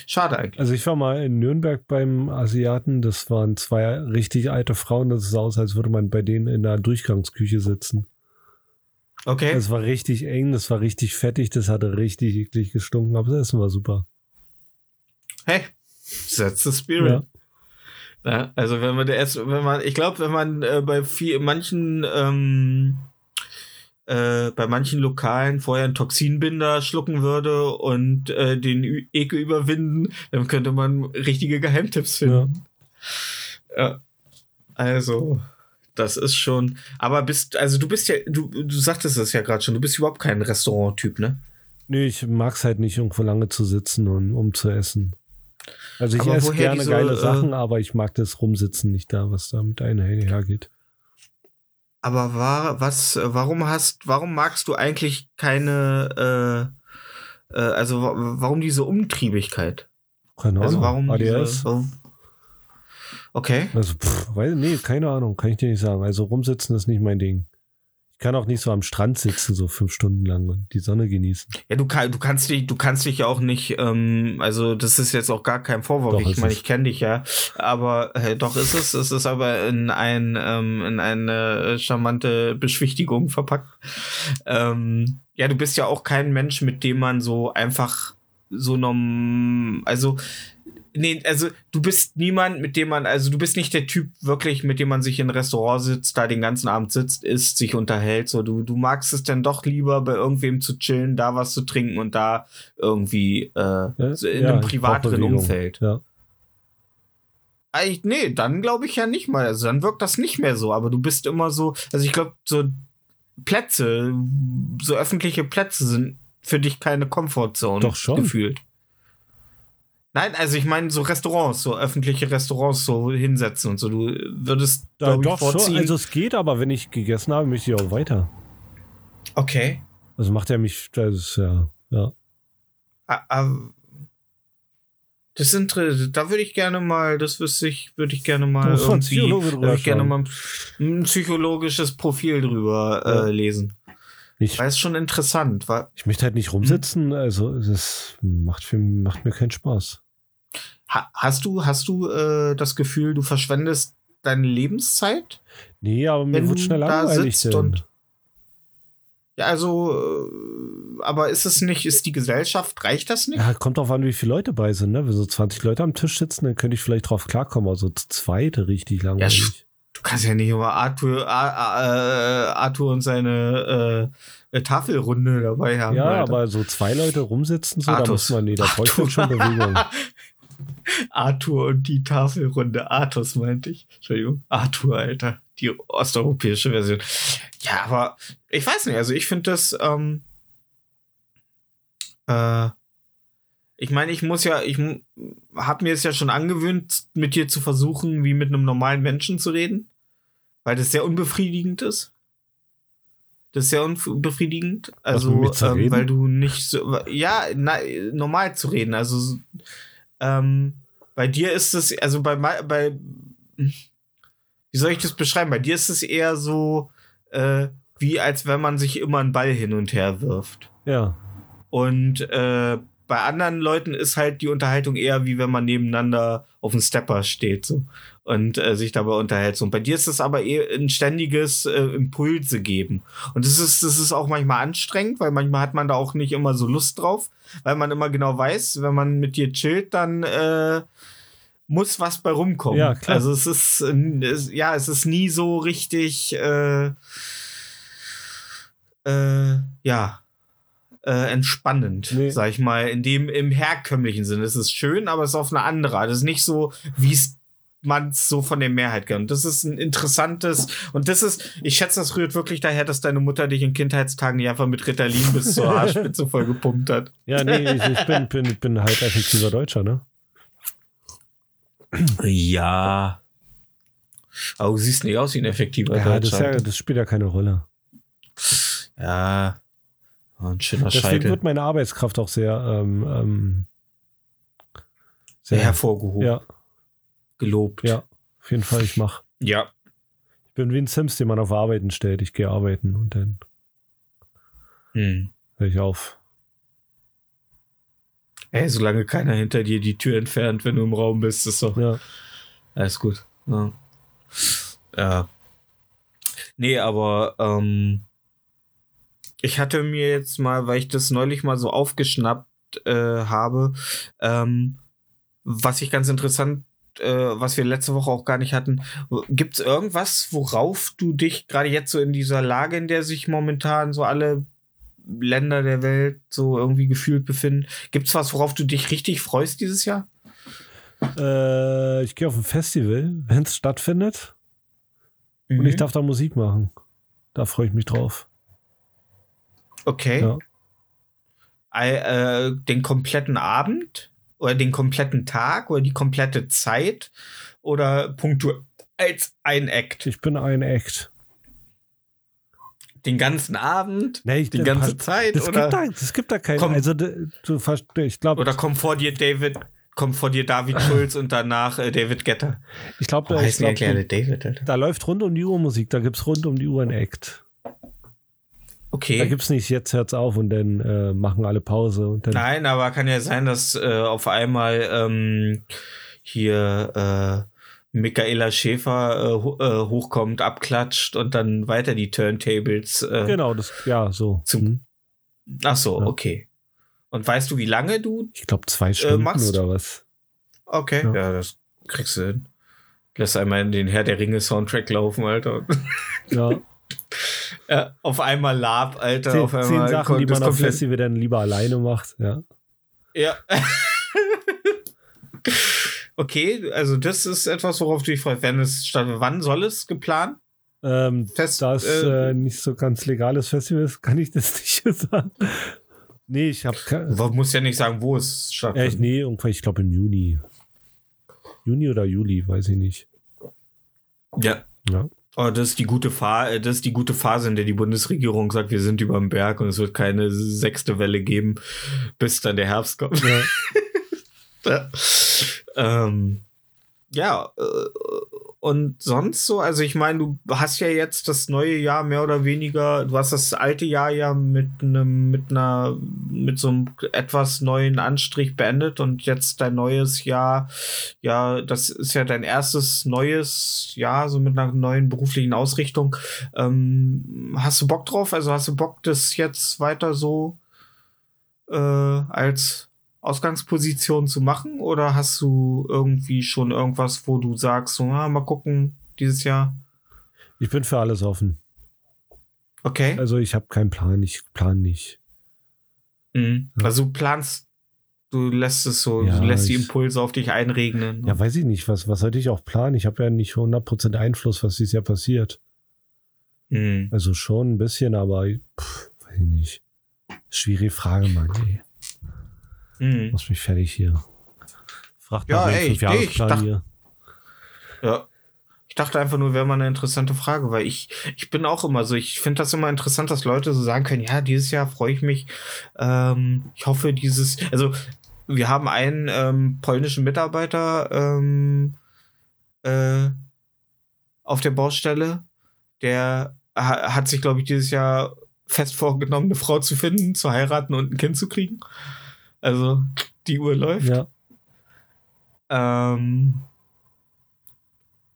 Schade eigentlich. Also ich war mal in Nürnberg beim Asiaten. Das waren zwei richtig alte Frauen. Das sah aus, als würde man bei denen in einer Durchgangsküche sitzen. Okay. Es war richtig eng, das war richtig fettig, das hatte richtig eklig gestunken, aber das Essen war super. Hey, that's the spirit. Ja, also wenn man erst, wenn man, ich glaube, wenn man äh, bei viel, manchen ähm, äh, bei manchen Lokalen vorher einen Toxinbinder schlucken würde und äh, den Ekel überwinden, dann könnte man richtige Geheimtipps finden. Ja. Also, das ist schon. Aber bist, also du bist ja, du, du sagtest es ja gerade schon, du bist überhaupt kein Restaurant-Typ, ne? Nee, ich mag es halt nicht, irgendwo lange zu sitzen und um zu essen. Also ich Aber esse gerne diese, geile äh, Sachen, aber ich mag das Rumsitzen nicht da, was da mit einhergeht. Aber war, was, warum hast, warum magst du eigentlich keine, äh, äh, also wa- warum diese Umtriebigkeit? Keine Also Ahnung. warum ADS? diese, warum? Okay. Also, pff, weiß, nee, keine Ahnung, kann ich dir nicht sagen. Also rumsitzen ist nicht mein Ding. Ich kann auch nicht so am Strand sitzen, so fünf Stunden lang und die Sonne genießen. Ja, du, kann, du kannst dich, du kannst dich ja auch nicht, ähm, also das ist jetzt auch gar kein Vorwurf. Doch, ich meine, ich kenne dich ja, aber äh, doch ist es. Es ist aber in ein, ähm, in eine charmante Beschwichtigung verpackt. Ähm, ja, du bist ja auch kein Mensch, mit dem man so einfach so norm, also Nee, also du bist niemand, mit dem man, also du bist nicht der Typ wirklich, mit dem man sich in ein Restaurant sitzt, da den ganzen Abend sitzt, isst, sich unterhält. So, du, du magst es dann doch lieber, bei irgendwem zu chillen, da was zu trinken und da irgendwie äh, so in Ja, einem ich privateren. Umfeld. Ja. Eigentlich, nee, dann glaube ich ja nicht mal. Also dann wirkt das nicht mehr so, aber du bist immer so, also ich glaube, so Plätze, so öffentliche Plätze sind für dich keine Comfortzone Doch schon. gefühlt. Nein, also ich meine so Restaurants, so öffentliche Restaurants so hinsetzen und so. Du würdest Da, doch schon, vorziehen. also es geht, aber wenn ich gegessen habe, möchte ich auch weiter. okay. Also macht er mich, das ist ja, ja. Das sind, da würde ich gerne mal, das wüsste ich, würde ich gerne mal man irgendwie, würde ich gerne schauen. mal ein psychologisches Profil drüber Ja. äh, lesen. Ich, Weil es schon interessant, weil ich möchte halt nicht rumsitzen, also das macht, für, macht mir keinen Spaß. Ha, hast du, hast du äh, das Gefühl, du verschwendest deine Lebenszeit? Nee, aber mir wird schnell da langweilig. und- Ja, also, äh, aber ist es nicht, ist die Gesellschaft, reicht das nicht? Ja, kommt drauf an, wie viele Leute bei sind, ne? Wenn so 20 Leute am Tisch sitzen, dann könnte ich vielleicht drauf klarkommen, aber so zu zweit richtig langweilig. Du kannst ja nicht immer Arthur, äh, Arthur und seine äh, Tafelrunde dabei haben. Ja, Alter. aber so zwei Leute rumsitzen, so, da muss man, nee, da bräuchte ich schon Bewegung. Arthur und die Tafelrunde. Artus meinte ich. Entschuldigung. Arthur, Alter. Die osteuropäische Version. Ja, aber ich weiß nicht. Also ich finde das, ähm, äh, ich meine, ich muss ja, ich habe mir es ja schon angewöhnt, mit dir zu versuchen, wie mit einem normalen Menschen zu reden, weil das sehr unbefriedigend ist. Das ist sehr unbefriedigend. Also, ähm, weil du nicht so, ja, na, normal zu reden. Also, ähm, bei dir ist es, also bei, bei, wie soll ich das beschreiben? Bei dir ist es eher so, äh, wie als wenn man sich immer einen Ball hin und her wirft. Ja, Und äh, bei anderen Leuten ist halt die Unterhaltung eher wie wenn man nebeneinander auf dem Stepper steht so und äh, sich dabei unterhält. So. Und bei dir ist es aber eher ein ständiges äh, Impulse geben. Und das ist, das ist auch manchmal anstrengend, weil manchmal hat man da auch nicht immer so Lust drauf, weil man immer genau weiß, wenn man mit dir chillt, dann äh, muss was bei rumkommen. Ja, klar. Also es ist, äh, es, ja, es ist nie so richtig, äh, äh, ja, äh, entspannend, Nee. sag ich mal. In dem, im herkömmlichen Sinne. Es ist schön, aber es ist auf eine andere Art. Es ist nicht so, wie es man es so von der Mehrheit kennt. Das ist ein interessantes und das ist, ich schätze, das rührt wirklich daher, dass deine Mutter dich in Kindheitstagen nicht einfach mit Ritalin bis zur Haarspitze voll gepumpt hat. ja, nee, ich, ich bin, bin, bin halt effektiver Deutscher, ne? Ja. Aber du siehst nicht aus wie ein effektiver Ja, das, Deutscher. ja, das spielt ja keine Rolle. Ja. Ein schöner Deswegen Scheitel. wird meine Arbeitskraft auch sehr, ähm, ähm, Sehr hervorgehoben. ja, Gelobt. ja, auf jeden Fall, ich mach. Ja. Ich bin wie ein Sims, den man auf Arbeiten stellt. Ich gehe arbeiten und dann Hm. höre ich auf. Ey, solange keiner hinter dir die Tür entfernt, wenn du im Raum bist, ist doch Ja, alles gut. Ja. ja. Nee, aber ähm, ich hatte mir jetzt mal, weil ich das neulich mal so aufgeschnappt äh, habe, ähm, was ich ganz interessant äh, was wir letzte Woche auch gar nicht hatten. Gibt es irgendwas, worauf du dich gerade jetzt so in dieser Lage, in der sich momentan so alle Länder der Welt so irgendwie gefühlt befinden, gibt es was, worauf du dich richtig freust dieses Jahr? Äh, ich gehe auf ein Festival, wenn es stattfindet. Und Mhm. ich darf da Musik machen. Da freue ich mich drauf. Okay. Ja. Ei- äh, den kompletten Abend oder den kompletten Tag oder die komplette Zeit oder punktuell als ein Act? Ich bin ein Act. Den ganzen Abend? Nee, ich, Die ganze passt- Zeit? Oder, gibt, da, das gibt da keinen. Komm. Also, du ich glaube, oder kommt vor dir David, kommt vor dir David Schulz und danach äh, David Getter? ich glaube, Oh, ich glaub, David, Alter. da läuft rund um die Uhr Musik. Da gibt es rund um die Uhr ein Act. Okay. Da gibt es nicht, jetzt hört's auf und dann äh, machen alle Pause. Und dann, Nein, aber kann ja sein, dass äh, auf einmal ähm, hier äh, Michaela Schäfer äh, äh, hochkommt, abklatscht und dann weiter die Turntables. Äh, Genau, das, ja, so. Zum- Hm. Ach so, Ja. okay. Und weißt du, wie lange du? Ich glaube, zwei Stunden machst- oder was. Okay, Ja. ja, das kriegst du hin. Lass einmal in den Herr der Ringe Soundtrack laufen, Alter. Ja, ja, auf einmal Lab, Alter. zehn, auf zehn einmal Sachen, die man auf Festival dann lieber alleine macht. Ja. Ja. okay, also das ist etwas, worauf du dich freust. Wenn es statt, wann soll es geplant? Ähm, Fest, da es äh, äh, nicht so ganz legales Festival ist, kann ich das nicht sagen. Nee, ich habe Man muss ja nicht sagen, wo es Echt, stattfindet. nee, irgendwann, ich glaube im Juni. Juni oder Juli, weiß ich nicht. Ja. Ja. Oh, das ist die gute Phase, das ist die gute Phase, in der die Bundesregierung sagt, wir sind über dem Berg und es wird keine sechste Welle geben, bis dann der Herbst kommt. Ja. Ja, ähm, ja äh, und sonst so, also ich meine, du hast ja jetzt das neue Jahr mehr oder weniger, du hast das alte Jahr ja mit einem, mit einer, mit so einem etwas neuen Anstrich beendet und jetzt dein neues Jahr, ja, das ist ja dein erstes neues Jahr, so mit einer neuen beruflichen Ausrichtung. Ähm, hast du Bock drauf? Also hast du Bock, das jetzt weiter so äh, als Ausgangsposition zu machen? Oder hast du irgendwie schon irgendwas, wo du sagst, so, ah, mal gucken, dieses Jahr? Ich bin für alles offen. Okay. Also ich habe keinen Plan, ich plan nicht. Mhm. ja. Also du planst, du lässt es so, Ja, du lässt die ich- Impulse auf dich einregnen. Ja, weiß ich nicht, was, was sollte ich auch planen? Ich habe ja nicht 100% Einfluss, was dieses Jahr passiert. Mhm. Also schon ein bisschen, aber pff, weiß ich nicht. Schwierige Frage, Mann. Ey. Mhm. Machst mich fertig hier. Fragt Ja, nach ey, ich dachte- hier. Ja. Ich dachte einfach nur, wäre mal eine interessante Frage, weil ich, ich bin auch immer so, ich finde das immer interessant, dass Leute so sagen können, ja, dieses Jahr freue ich mich. Ähm, ich hoffe, dieses, also wir haben einen ähm, polnischen Mitarbeiter ähm, äh, auf der Baustelle, der ha hat sich, glaube ich, dieses Jahr fest vorgenommen, eine Frau zu finden, zu heiraten und ein Kind zu kriegen. Also die Uhr läuft. Ja, Ähm,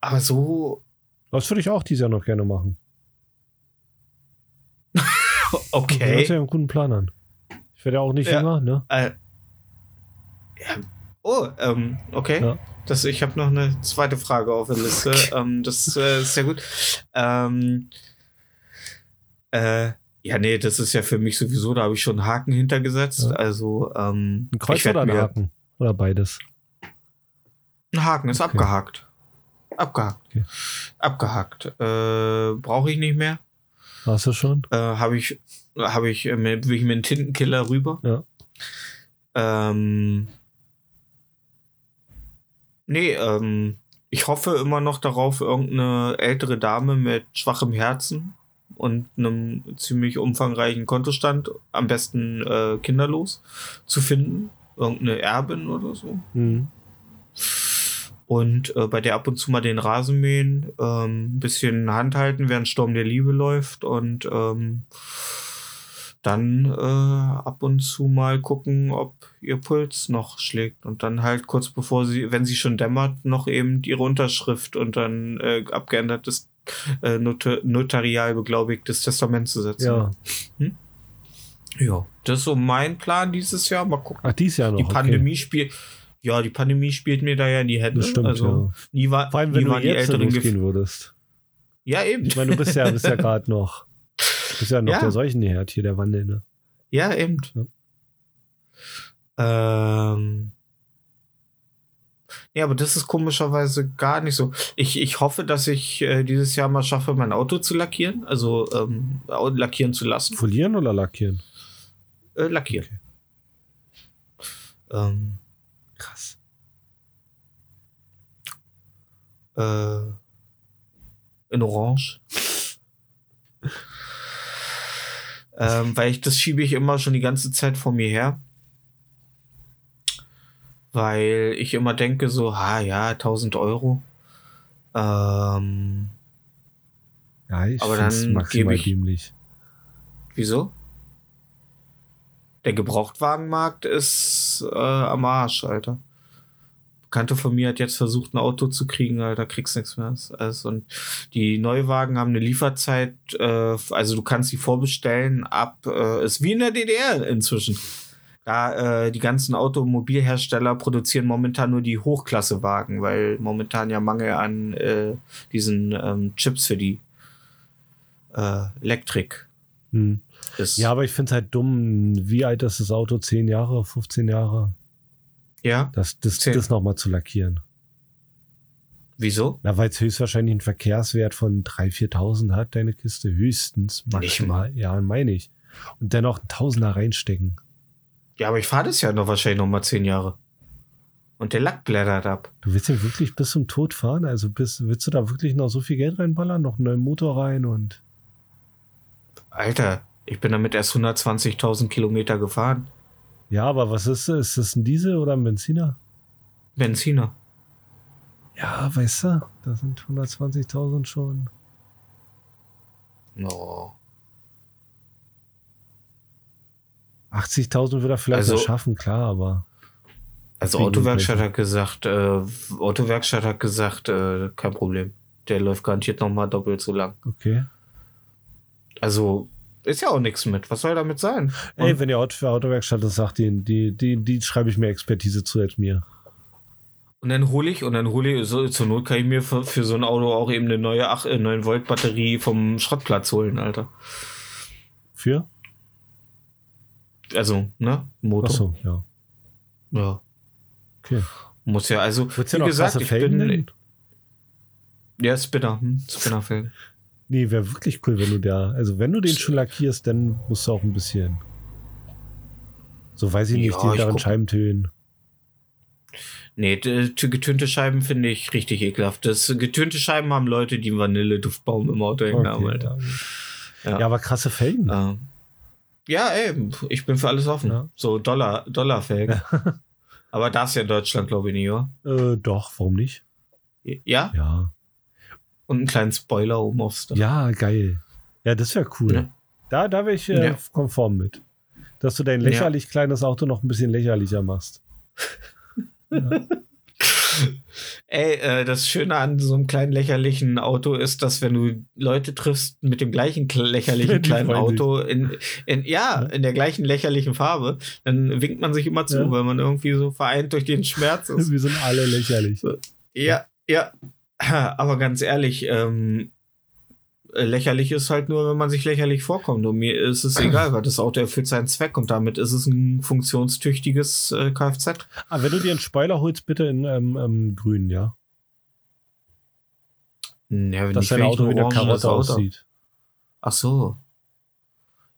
aber so, das würde ich auch dieses Jahr noch gerne machen. Du hörst okay. ja einen guten Plan an. Ich werde ja auch nicht Ja. jünger, ne? Äh, ja. Oh, ähm, okay. Ja. Das, ich habe noch eine zweite Frage auf der Liste. ähm, das äh, ist sehr gut. Ähm, äh, ja, nee, das ist ja für mich sowieso, da habe ich schon einen Haken hintergesetzt. Ja. Also, ähm, Ein Kreuz oder ein Haken? Oder beides? Ein Haken ist Okay. abgehakt. Abgehakt. Okay. Abgehakt. Äh, Brauche ich nicht mehr. Hast du schon? äh, habe ich, habe ich, äh, mit, will ich mit einem Tintenkiller rüber. Ja. Ähm, nee, ähm, ich hoffe immer noch darauf, irgendeine ältere Dame mit schwachem Herzen und einem ziemlich umfangreichen Kontostand, am besten äh, kinderlos, zu finden. Irgendeine Erbin oder so. Mhm. Und äh, bei der ab und zu mal den Rasen mähen, ähm, ein bisschen Hand halten, während Sturm der Liebe läuft und ähm, dann äh, ab und zu mal gucken, ob ihr Puls noch schlägt und dann halt kurz bevor sie, wenn sie schon dämmert, noch eben ihre Unterschrift und dann äh, abgeändertes äh, not notarial beglaubigtes Testament zu setzen. Ja. ja. Das ist so mein Plan dieses Jahr. Mal gucken. Ach, dieses Jahr noch. Die okay. Pandemie spielt. Ja, die Pandemie spielt mir da ja in die Hände. Das stimmt, also nie war, Vor allem, wenn nie du die jetzt losgehen würdest. Ja, eben. Ich meine, du bist ja, bist ja gerade noch, bist ja noch Ja. der Seuchenherd hier, der Wandelnde. Ja, eben. Ähm. Ja, aber das ist komischerweise gar nicht so. Ich, ich hoffe, dass ich äh, dieses Jahr mal schaffe, mein Auto zu lackieren. Also ähm, lackieren zu lassen. Folieren oder lackieren? Äh, lackieren. Ähm, Krass. äh, in Orange. ähm, weil ich das schiebe ich immer schon die ganze Zeit vor mir her. Weil ich immer denke so, ha ja, 1000 Euro. Ähm, Ja, ich Aber dann gebe ich- dämlich. wieso? Der Gebrauchtwagenmarkt ist äh, am Arsch, Alter. Bekannte von mir hat jetzt versucht, ein Auto zu kriegen, Alter, kriegst nichts mehr. Also, und die Neuwagen haben eine Lieferzeit, äh, also du kannst die vorbestellen ab, äh, ist wie in der DDR inzwischen. Da äh, die ganzen Automobilhersteller produzieren momentan nur die Hochklassewagen, weil momentan ja Mangel an äh, diesen ähm, Chips für die äh, Elektrik Hm. ist. Ja, aber ich finde es halt dumm. Wie alt ist das Auto? 10 Jahre, 15 Jahre? ja? Das, das, das nochmal zu lackieren. Wieso? Na, weil es höchstwahrscheinlich einen Verkehrswert von 3.000, 4.000 hat, deine Kiste. Höchstens. Maximal. Ja, meine ich. Und dennoch einen Tausender reinstecken. Ja, aber ich fahre das ja noch wahrscheinlich noch mal zehn Jahre. Und der Lack blättert ab. Du willst den wirklich bis zum Tod fahren? Also bis, willst du da wirklich noch so viel Geld reinballern? Noch einen neuen Motor rein und. Alter, ich bin damit erst 120.000 Kilometer gefahren. Ja, aber was ist das? Ist das ein Diesel oder ein Benziner? Benziner. Ja, weißt du, da sind 120.000 schon. No. 80.000 wird er vielleicht Also- schaffen, klar, aber. Also Autowerkstatt hat gesagt, äh, Autowerkstatt hat gesagt, äh, kein Problem. Der läuft garantiert noch mal doppelt so lang. Okay. Also ist ja auch nichts mit. Was soll damit sein? Ey, wenn ihr Auto für Autowerkstatt das sagt, die, die, die, die schreibe ich mir Expertise zu als mir. Und dann hole ich, und dann hole ich, so, zur Not kann ich mir für, für so ein Auto auch eben eine neue 8, äh, 9 Volt Batterie vom Schrottplatz holen, Alter. Für? Also, ne? Motor. Achso, ja. Ja. Okay. Muss ja, also, du wie gesagt, ich Felgen bin, nennen? ja, Spinner, hm, Spinnerfelgen. Nee, wäre wirklich cool, wenn du da. Also, wenn du den schon lackierst, dann musst du auch ein bisschen. So weiß ich nicht, Ja, die hinteren Scheibentönen. Nee, getönte Scheiben finde ich richtig ekelhaft. Das, getönte Scheiben haben Leute, die einen Vanilleduftbaum im Auto hängen haben, Okay, Alter. ja. Ja. ja, aber krasse Felgen. Ähm, ja, ey, ich bin für alles offen. Ja. So Dollar, Dollarfelgen. Aber das ja in Deutschland, glaube ich, nicht, oder? Äh, doch, warum nicht? Ja? Ja. Und einen kleinen Spoiler oben aufs Dach. Ja, geil. Ja, das wäre cool. Ja. Da, da wäre ich äh, Ja. konform mit. Dass du dein lächerlich kleines Auto noch ein bisschen lächerlicher machst. Ey, äh, das Schöne an so einem kleinen lächerlichen Auto ist, dass wenn du Leute triffst mit dem gleichen lächerlichen kleinen. Auto in, in ja, in der gleichen lächerlichen Farbe, dann winkt man sich immer zu, Ja. weil man irgendwie so vereint durch den Schmerz ist. Wir sind alle lächerlich. Ja, ja. Aber ganz ehrlich, ähm, äh, lächerlich ist halt nur, wenn man sich lächerlich vorkommt. Und mir ist es egal, weil das Auto erfüllt seinen Zweck und damit ist es ein funktionstüchtiges äh, Kfz. Aber Ah, wenn du dir einen Spoiler holst, bitte in ähm, ähm, grün, ja? Ja, wenn Dass ich dein Auto wie eine Karotte aussieht. Ach so.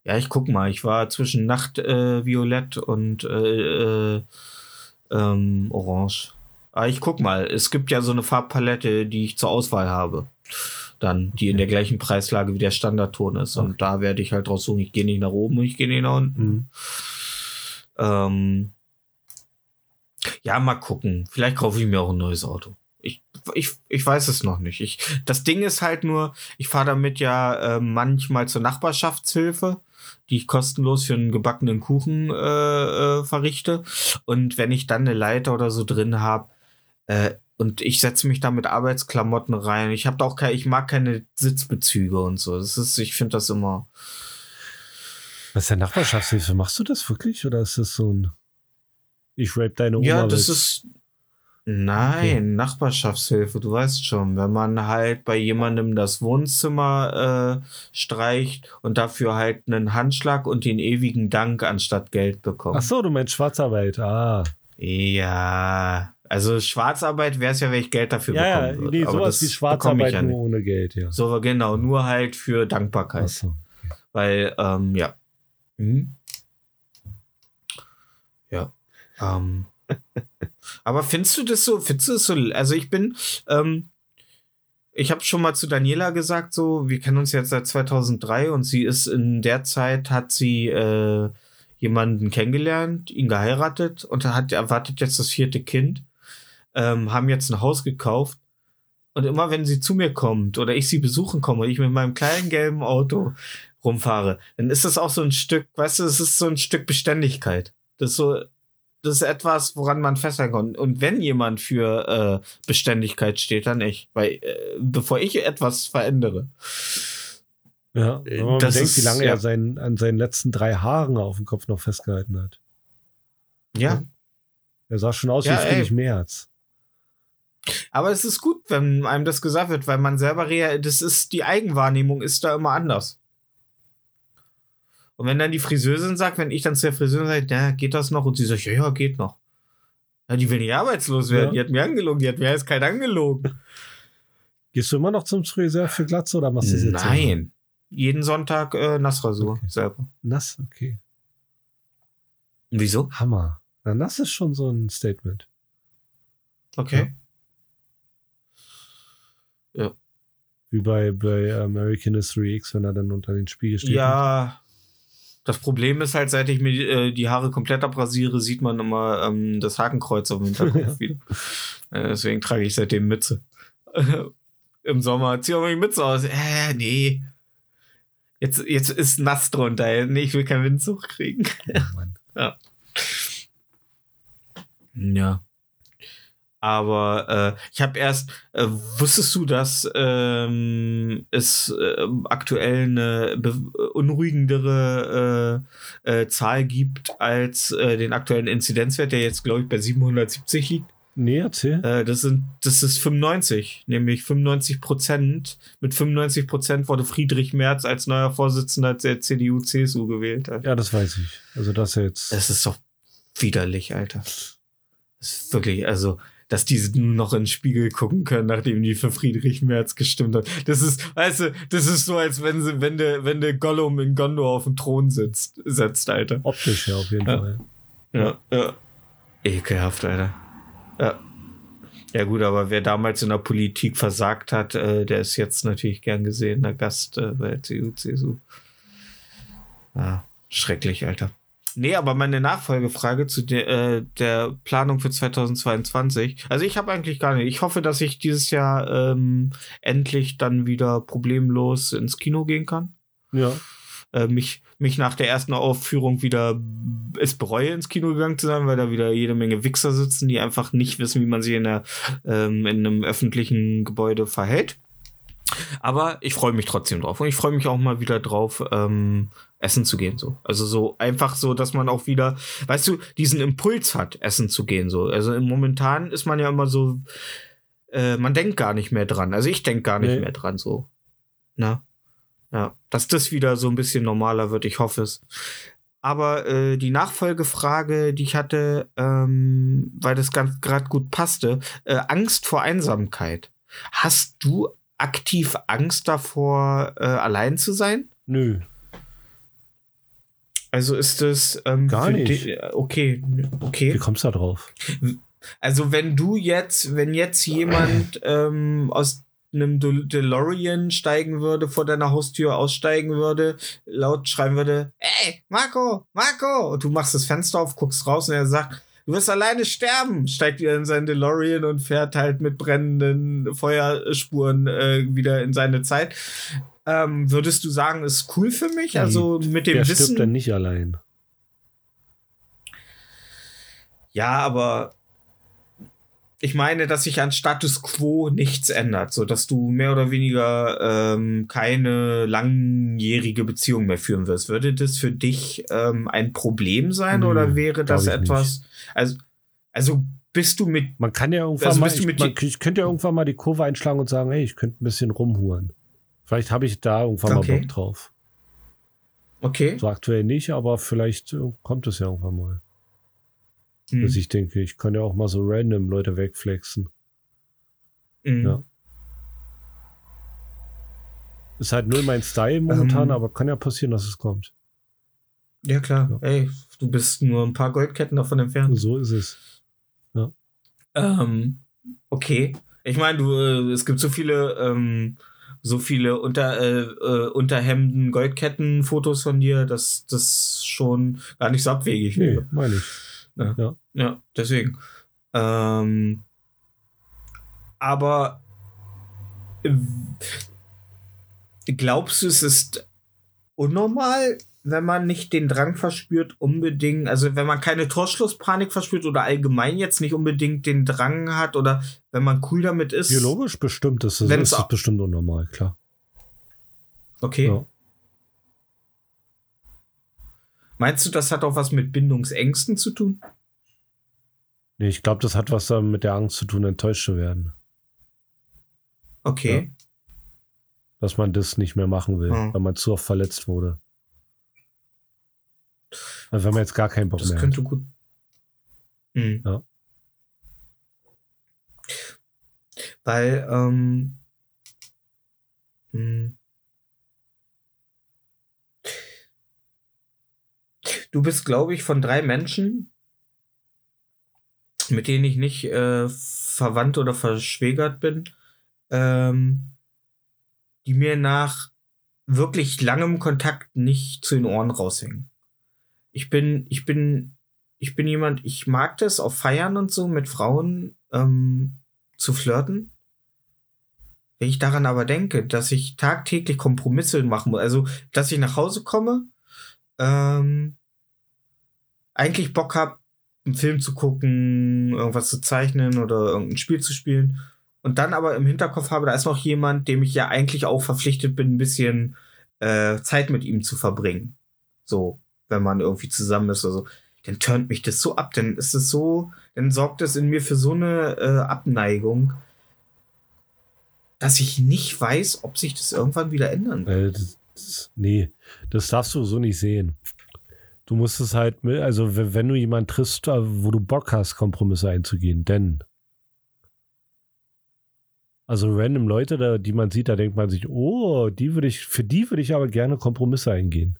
Ja, ich guck mal. Ich war zwischen Nachtviolett äh, Violett und äh, äh, ähm, Orange. Aber ich guck mal. Es gibt ja so eine Farbpalette, die ich zur Auswahl habe. Dann, die in der gleichen Preislage wie der Standardton ist. Und da werde ich halt draus suchen. Ich gehe nicht nach oben und ich gehe nicht nach unten. Mhm. Ähm, ja, mal gucken. Vielleicht kaufe ich mir auch ein neues Auto. Ich, ich, ich weiß es noch nicht. Ich, das Ding ist halt nur, ich fahre damit ja äh, manchmal zur Nachbarschaftshilfe, die ich kostenlos für einen gebackenen Kuchen äh, äh, verrichte. Und wenn ich dann eine Leiter oder so drin habe, äh, und ich setze mich da mit Arbeitsklamotten rein. Ich habe da auch keine, ich mag keine Sitzbezüge und so. Das ist, ich finde das immer. Was ist der Nachbarschaftshilfe? Machst du das wirklich? Oder ist das so ein Ich rape deine Oma. Ja, das ist. Nein, Nachbarschaftshilfe, du weißt schon, wenn man halt bei jemandem das Wohnzimmer äh, streicht und dafür halt einen Handschlag und den ewigen Dank anstatt Geld bekommt. Ach so, du meinst Schwarzarbeit. Ah. Ja, also Schwarzarbeit wäre es ja, wenn ich Geld dafür Ja, ja, bekommen würde. nee, aber sowas das wie Schwarzarbeit ich ja nur ohne Geld, ja. So, genau, nur halt für Dankbarkeit. So. Weil, ähm, ja. Mhm. Ja. Ähm. Aber findest du das so, findest du das so, also ich bin, ähm, ich habe schon mal zu Daniela gesagt, so, wir kennen uns jetzt seit 2003 und sie ist in der Zeit, hat sie äh, jemanden kennengelernt, ihn geheiratet und hat erwartet jetzt das vierte Kind, ähm, haben jetzt ein Haus gekauft und immer wenn sie zu mir kommt oder ich sie besuchen komme und ich mit meinem kleinen gelben Auto rumfahre, dann ist das auch so ein Stück, weißt du, es ist so ein Stück Beständigkeit. Das ist so, das ist etwas, woran man festhalten kann. Und wenn jemand für äh, Beständigkeit steht, dann ich. Weil, äh, bevor ich etwas verändere. Ja, wenn man Das bedenkt, wie ist- lange ja. er seinen, an seinen letzten drei Haaren auf dem Kopf noch festgehalten hat. Ja. Er sah schon aus Ja, wie. Friedrich Merz. Aber es ist gut, wenn einem das gesagt wird, weil man selber das ist, die Eigenwahrnehmung ist da immer anders. Und wenn dann die Friseurin sagt, wenn ich dann zu der Friseurin sage, ja, geht das noch? Und sie sagt, ja, ja, geht noch. Ja, die will nicht arbeitslos werden. Ja. Die hat mir angelogen. Die hat mir jetzt kein angelogen. Gehst du immer noch zum Friseur für Glatze oder machst du das jetzt? Nein. Jeden Sonntag äh, Nassrasur Okay. selber. Nass, okay. Wieso? Hammer. Na, nass ist schon so ein Statement. Okay. Wie bei, bei American History X, wenn er dann unter den Spiegel steht. Ja. Das Problem ist halt, seit ich mir äh, die Haare komplett abrasiere, sieht man immer ähm, das Hakenkreuz auf dem Hinterkopf wieder. Äh, deswegen trage ich seitdem Mütze. Im Sommer zieh auch mal die Mütze aus. Äh, nee. Jetzt, jetzt ist nass drunter. Nee, ich will keinen Windzug kriegen. Oh, Mann. Ja. Aber äh, ich habe erst, äh, wusstest du, dass ähm, es äh, aktuell eine beunruhigendere äh, äh, Zahl gibt als äh, den aktuellen Inzidenzwert, der jetzt, glaube ich, bei 770 liegt? Nee, erzähl. Äh, das, sind, das ist 95, nämlich 95 Prozent. Mit 95 Prozent wurde Friedrich Merz als neuer Vorsitzender der CDU-CSU gewählt. Alter. Ja, das weiß ich. Also das jetzt. Das ist doch widerlich, Alter. Das ist wirklich, also, dass die noch in den Spiegel gucken können, nachdem die für Friedrich Merz gestimmt haben. Das ist, weißt du, das ist so, als wenn sie, wenn der, wenn der Gollum in Gondor auf dem Thron sitzt, setzt, Alter. Optisch ja auf jeden Ja. Fall. Ja, ja. Ekelhaft, Alter. Ja. Ja, gut, aber wer damals in der Politik versagt hat, äh, der ist jetzt natürlich gern gesehener Gast äh, bei der CDU, CSU. Ah, schrecklich, Alter. Nee, aber meine Nachfolgefrage zu der, äh, der Planung für 2022. Also ich habe eigentlich gar nicht. Ich hoffe, dass ich dieses Jahr ähm, endlich dann wieder problemlos ins Kino gehen kann Ja. äh, mich, mich nach der ersten Aufführung wieder es bereue, ins Kino gegangen zu sein, weil da wieder jede Menge Wichser sitzen, die einfach nicht wissen, wie man sich in, der, ähm, in einem öffentlichen Gebäude verhält. Aber ich freue mich trotzdem drauf. Und ich freue mich auch mal wieder drauf, ähm, essen zu gehen. So. Also so einfach so, dass man auch wieder, weißt du, diesen Impuls hat, essen zu gehen. So. Also im momentan ist man ja immer so, äh, man denkt gar nicht mehr dran. Also ich denke gar nicht Nee. mehr dran. So. Na? Ja, dass das wieder so ein bisschen normaler wird, ich hoffe es. Aber äh, die Nachfolgefrage, die ich hatte, ähm, weil das ganz gerade gut passte, äh, Angst vor Einsamkeit. Hast du aktiv Angst davor, äh, allein zu sein? Nö. Also ist es ähm, Gar nicht. di- okay, Wie okay. kommst du da drauf? Also wenn du jetzt, wenn jetzt jemand ähm, aus einem De DeLorean steigen würde, vor deiner Haustür aussteigen würde, laut schreien würde, ey, Marco, Marco, und du machst das Fenster auf, guckst raus und er sagt, du wirst alleine sterben, steigt wieder in sein DeLorean und fährt halt mit brennenden Feuerspuren äh, wieder in seine Zeit. Ähm, würdest du sagen, ist cool für mich? Also mit dem Der Wissen. stirbt dann nicht allein. Ja, aber ich meine, dass sich an Status quo nichts ändert, so dass du mehr oder weniger ähm, keine langjährige Beziehung mehr führen wirst. Würde das für dich ähm, ein Problem sein Nö, oder wäre das etwas? Also Also bist du mit. Man kann ja irgendwann Also mal, ich, man, ich könnte ja irgendwann mal die Kurve einschlagen und sagen, hey, ich könnte ein bisschen rumhuren. Vielleicht habe ich da irgendwann Okay. mal Bock drauf. Okay. So aktuell nicht, aber vielleicht äh, kommt es ja irgendwann mal. Hm. Dass ich denke, ich kann ja auch mal so random Leute wegflexen. Hm. ja. Ist halt null mein Style momentan, Ähm. aber kann ja passieren, dass es kommt. Ja, klar. Ja. Ey, du bist nur ein paar Goldketten davon entfernt. So ist es. Ähm, okay. Ich meine, du, äh, es gibt so viele, ähm, so viele unter, äh, äh, Unterhemden, Goldketten, Fotos von dir, dass das schon gar nicht so abwegig Nee, wäre. meine ich. Ja, deswegen. Ähm, aber äh, glaubst du, es ist unnormal, wenn man nicht den Drang verspürt, unbedingt, also wenn man keine Torschlusspanik verspürt oder allgemein jetzt nicht unbedingt den Drang hat oder wenn man cool damit ist? Biologisch bestimmt ist es, ist es bestimmt unnormal, klar. Okay. Ja. Meinst du, das hat auch was mit Bindungsängsten zu tun? Nee, ich glaube, das hat was mit der Angst zu tun, enttäuscht zu werden. Okay. Dass man das nicht mehr machen will, Hm. weil man zu oft verletzt wurde. Also wenn man jetzt gar keinen Bock Das mehr hat. könnte gut. Hm. Ja. Weil, ähm, hm. Du bist, glaube ich, von drei Menschen, mit denen ich nicht äh, verwandt oder verschwägert bin, ähm, die mir nach wirklich langem Kontakt nicht zu den Ohren raushängen. Ich bin, ich bin, ich bin jemand, ich mag das auf Feiern und so mit Frauen ähm, zu flirten. Wenn ich daran aber denke, dass ich tagtäglich Kompromisse machen muss, also dass ich nach Hause komme, ähm, eigentlich Bock habe, einen Film zu gucken, irgendwas zu zeichnen oder irgendein Spiel zu spielen. Und dann aber im Hinterkopf habe, da ist noch jemand, dem ich ja eigentlich auch verpflichtet bin, ein bisschen äh, Zeit mit ihm zu verbringen. So, wenn man irgendwie zusammen ist oder so. Dann turnt mich das so ab, dann ist es so, dann sorgt es in mir für so eine äh, Abneigung, dass ich nicht weiß, ob sich das irgendwann wieder ändern wird. Das, das, nee, das darfst du so nicht sehen. Du musst es halt, mit, also wenn, du jemanden triffst, äh, wo du Bock hast, Kompromisse einzugehen, denn also random Leute, da, die man sieht, da denkt man sich, oh, die würde ich, für die würde ich aber gerne Kompromisse eingehen.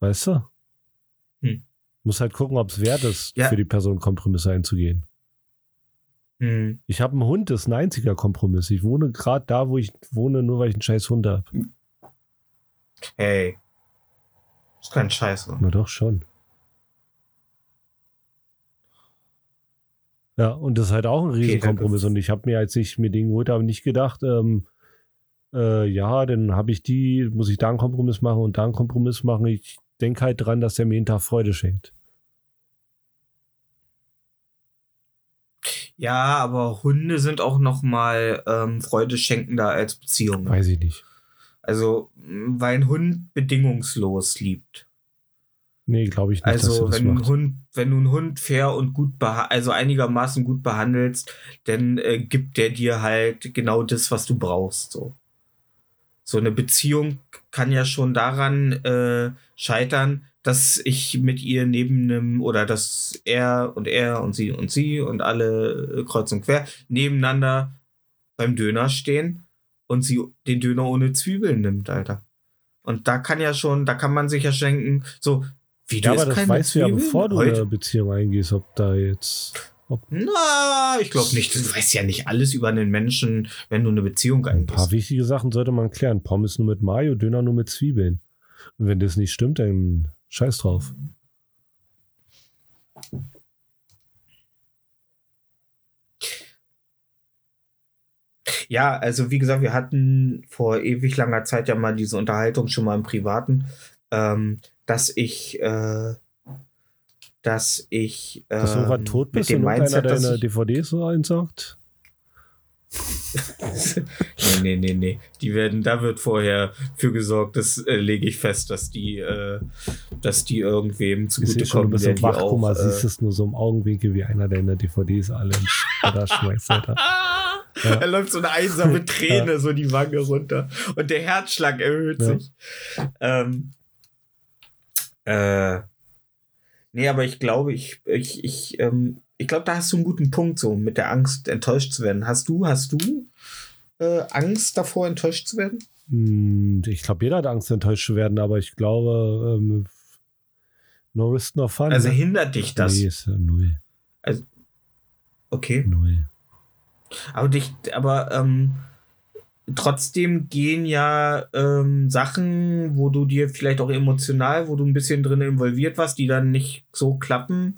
Weißt du? Hm. Muss halt gucken, ob es wert ist, Ja. für die Person Kompromisse einzugehen. Hm. Ich habe einen Hund, das ist ein einziger Kompromiss. Ich wohne gerade da, wo ich wohne, nur weil ich einen scheiß Hund habe. Hey. Ist kein Scheiße. Na doch schon. Ja, und das ist halt auch ein Riesenkompromiss. danke. und ich habe mir, als ich mir den geholt habe, nicht gedacht, ähm, äh, ja, dann habe ich die, muss ich da einen Kompromiss machen und da einen Kompromiss machen. Ich denke halt dran, dass der mir jeden Tag Freude schenkt. Ja, aber Hunde sind auch noch mal ähm, Freude schenkender als Beziehungen. Weiß ich nicht. Also, weil ein Hund bedingungslos liebt. Nee, glaube ich nicht, Also, wenn, ein. Hund, wenn du einen Hund fair und gut, also einigermaßen gut behandelst, dann äh, gibt der dir halt genau das, was du brauchst. So, so eine Beziehung kann ja schon daran äh, scheitern, dass ich mit ihr neben einem oder dass er und er und sie und sie und alle äh, kreuz und quer nebeneinander beim Döner stehen und sie den Döner ohne Zwiebeln nimmt, Alter. Und da kann ja schon, da kann man sich ja schenken, so, wie du Ja, aber das weißt du ja, Zwiebeln? bevor du Heute? eine Beziehung eingehst, ob da jetzt Na, ich glaube nicht. Du weißt ja nicht alles über einen Menschen, wenn du eine Beziehung ein paar eingehst. wichtige Sachen sollte man klären. Pommes nur mit Mayo, Döner nur mit Zwiebeln. Und wenn das nicht stimmt, dann scheiß drauf. Ja, also wie gesagt, wir hatten vor ewig langer Zeit ja mal diese Unterhaltung schon mal im Privaten, ähm, dass ich, äh, dass ich, Dass du ähm, tot bist und Mindset, dass deine DVDs so einsaugt? nee, nee, nee, nee. Die werden, da wird vorher für gesorgt, das äh, lege ich fest, dass die, äh, dass die irgendwem Ich sehe schon, du kommen, bist der Äh, siehst es nur so im Augenwinkel, wie einer deiner DVDs alle in Schredder schmeißt, Alter. Ja. Da läuft so eine einsame Träne so die Wange runter und der Herzschlag erhöht Ja. sich. Ähm, äh, nee, aber ich glaube, ich, ich, ich, ähm, ich glaube, da hast du einen guten Punkt so mit der Angst, enttäuscht zu werden. Hast du, hast du äh, Angst davor, enttäuscht zu werden? Hm, Ich glaube, jeder hat Angst, enttäuscht zu werden, aber ich glaube, ähm, no risk, no fun. Also ne? hindert dich das? Nee, ist ja null. Okay. Null. Aber dich, aber ähm, trotzdem gehen ja ähm, Sachen, wo du dir vielleicht auch emotional, wo du ein bisschen drin involviert warst, die dann nicht so klappen,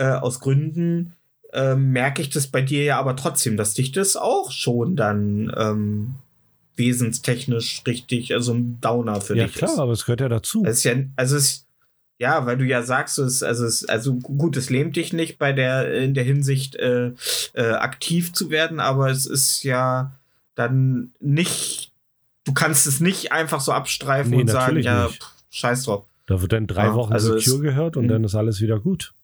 äh, aus Gründen, ähm, merke ich das bei dir ja aber trotzdem, dass dich das auch schon dann ähm, wesenstechnisch richtig, also ein Downer für Ja, dich klar, ist. aber es gehört ja dazu. Es ist ja, also es, ja, weil du ja sagst, es, also es, also gut, es lähmt dich nicht bei der, in der Hinsicht äh, äh, aktiv zu werden, aber es ist ja dann nicht, du kannst es nicht einfach so abstreifen Nee, und sagen, ja, pff, scheiß drauf. Da wird dann drei Ja, Wochen also Secure gehört und Mhm. dann ist alles wieder gut.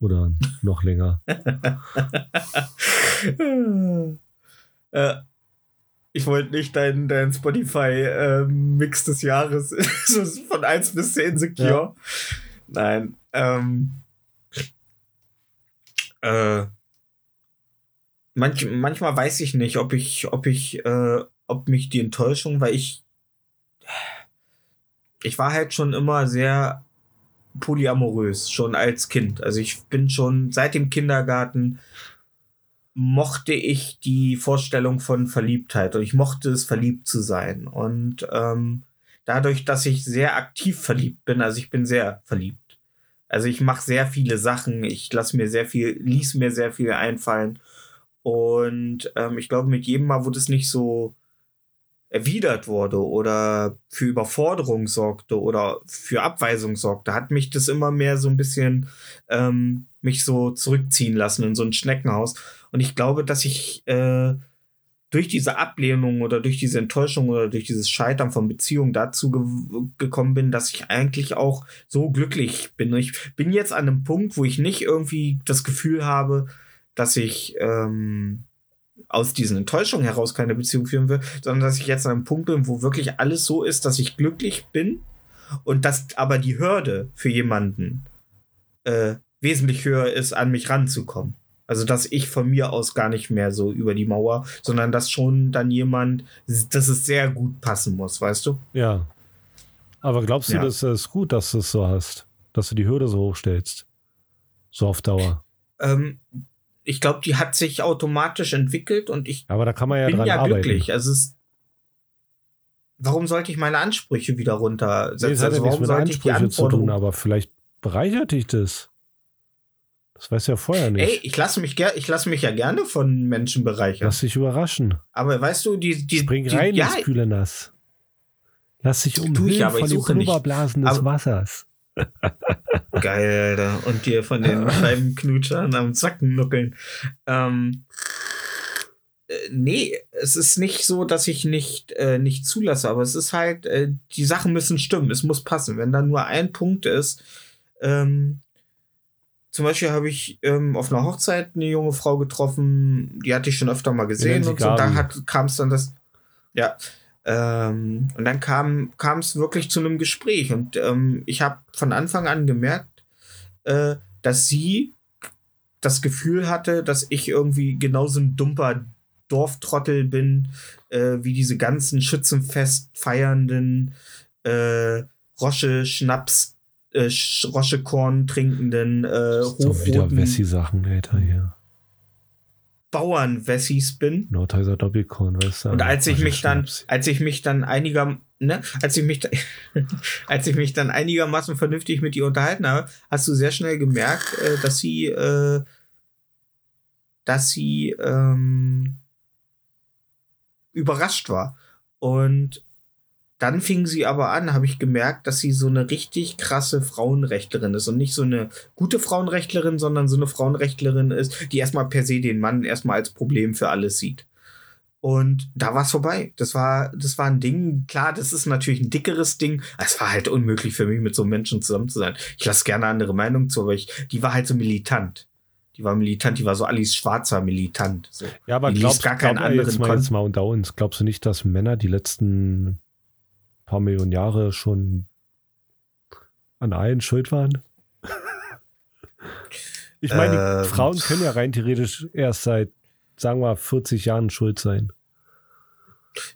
Oder noch länger. äh, ich wollte nicht dein, dein Spotify-Mix des Jahres von 1 bis 10 Secure. Ja. Nein. Ähm, äh, manch, manchmal weiß ich nicht, ob ich, ob ich, äh, ob mich die Enttäuschung, weil ich, ich war halt schon immer sehr polyamorös, schon als Kind. Also ich bin schon seit dem Kindergarten mochte ich die Vorstellung von Verliebtheit und ich mochte es, verliebt zu sein. Und ähm, dadurch, dass ich sehr aktiv verliebt bin, also ich bin sehr verliebt. Also ich mache sehr viele Sachen, ich lasse mir sehr viel, ließ mir sehr viel einfallen. Und ähm, ich glaube, mit jedem Mal, wo das nicht so erwidert wurde oder für Überforderung sorgte oder für Abweisung sorgte, hat mich das immer mehr so ein bisschen ähm, mich so zurückziehen lassen in so ein Schneckenhaus. Und ich glaube, dass ich äh, durch diese Ablehnung oder durch diese Enttäuschung oder durch dieses Scheitern von Beziehungen dazu ge gekommen bin, dass ich eigentlich auch so glücklich bin. Ich bin jetzt an einem Punkt, wo ich nicht irgendwie das Gefühl habe, dass ich ähm, aus diesen Enttäuschungen heraus keine Beziehung führen will, sondern dass ich jetzt an einem Punkt bin, wo wirklich alles so ist, dass ich glücklich bin und dass aber die Hürde für jemanden äh, wesentlich höher ist, an mich ranzukommen. Also, dass ich von mir aus gar nicht mehr so über die Mauer, sondern dass schon dann jemand, dass es sehr gut passen muss, weißt du? Ja. Aber glaubst du, Ja. das ist gut, dass du es so hast? Dass du die Hürde so hochstellst? So auf Dauer. Ähm, ich glaube, die hat sich automatisch entwickelt und ich Aber da kann man ja bin dran ja arbeiten. glücklich. Also es Warum sollte ich meine Ansprüche wieder runtersetzen? Nee, das hat ja also nichts warum mit sollte ich die Ansprüche zu tun, aber vielleicht bereichert dich das. Das weißt du ja vorher nicht. Ey, ich lasse mich, ich lasse mich ja gerne von Menschen bereichern. Lass dich überraschen. Aber weißt du, die, die, Spring die rein ja, ins kühle Nass. Lass dich Tu ich, umhüllen aber ich von nicht. Blubberblasen des Wassers. geil, Alter. Und dir von den Scheibenknutschern am Zacken nuckeln. Ähm, äh, nee, es ist nicht so, dass ich nicht, äh, nicht zulasse, aber es ist halt, äh, die Sachen müssen stimmen, es muss passen. Wenn da nur ein Punkt ist, ähm, zum Beispiel habe ich ähm, auf einer Hochzeit eine junge Frau getroffen, die hatte ich schon öfter mal gesehen und so. Da kam es dann das, ja. Ähm, und dann kam es wirklich zu einem Gespräch und ähm, ich habe von Anfang an gemerkt, äh, dass sie das Gefühl hatte, dass ich irgendwie genauso ein dumper Dorftrottel bin, äh, wie diese ganzen Schützenfest feiernden, äh, Rosche Schnaps, äh, Sch- Roschekorn trinkenden, äh, So wieder Wessi-Sachen, Alter, hier. Bauernwessis bin. Nordhäuser Doppelkorn, weißt du? Und als ich mich dann, als ich mich dann einiger, ne, als ich mich, als ich mich dann einigermaßen vernünftig mit ihr unterhalten habe, hast du sehr schnell gemerkt, äh, dass sie, äh, dass sie ähm, überrascht war. Und dann fing sie aber an, habe ich gemerkt, dass sie so eine richtig krasse Frauenrechtlerin ist und nicht so eine gute Frauenrechtlerin, sondern so eine Frauenrechtlerin ist, die erstmal per se den Mann erstmal als Problem für alles sieht. Und da war es vorbei. Das war, das war ein Ding. Klar, das ist natürlich ein dickeres Ding. Es war halt unmöglich für mich, mit so einem Menschen zusammen zu sein. Ich lasse gerne andere Meinungen zu, aber ich, die war halt so militant. Die war militant, die war so Alice Schwarzer militant. So. Ja, aber Die glaubst, gar keinen glaub, ey, jetzt, anderen mal, jetzt mal unter uns, glaubst du nicht, dass Männer die letzten paar Millionen Jahre schon an allen schuld waren? ich meine, die Ähm. Frauen können ja rein theoretisch erst seit, sagen wir, mal, 40 Jahren schuld sein.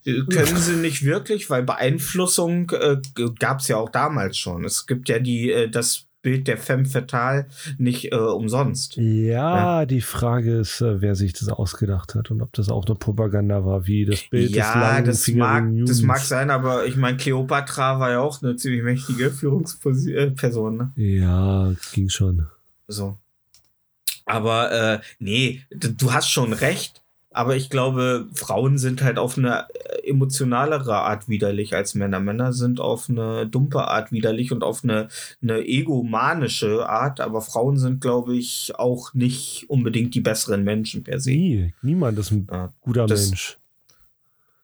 Können sie nicht wirklich, weil Beeinflussung äh, gab es ja auch damals schon. Es gibt ja die, äh, das Bild der Femme Fatale nicht äh, umsonst. Ja, die Frage ist, äh, wer sich das ausgedacht hat und ob das auch eine Propaganda war, wie das Bild des ja, langen, das mag, das mag sein, aber ich meine, Cleopatra war ja auch eine ziemlich mächtige Führungsperson. Ne? Ja, ging schon. So. Aber äh, nee, du hast schon recht. Aber ich glaube, Frauen sind halt auf eine äh, emotionalere Art widerlich als Männer. Männer sind auf eine dumpe Art widerlich und auf eine, eine egomanische Art. Aber Frauen sind, glaube ich, auch nicht unbedingt die besseren Menschen per se. Nie, niemand ist ein Ja, guter das- Mensch.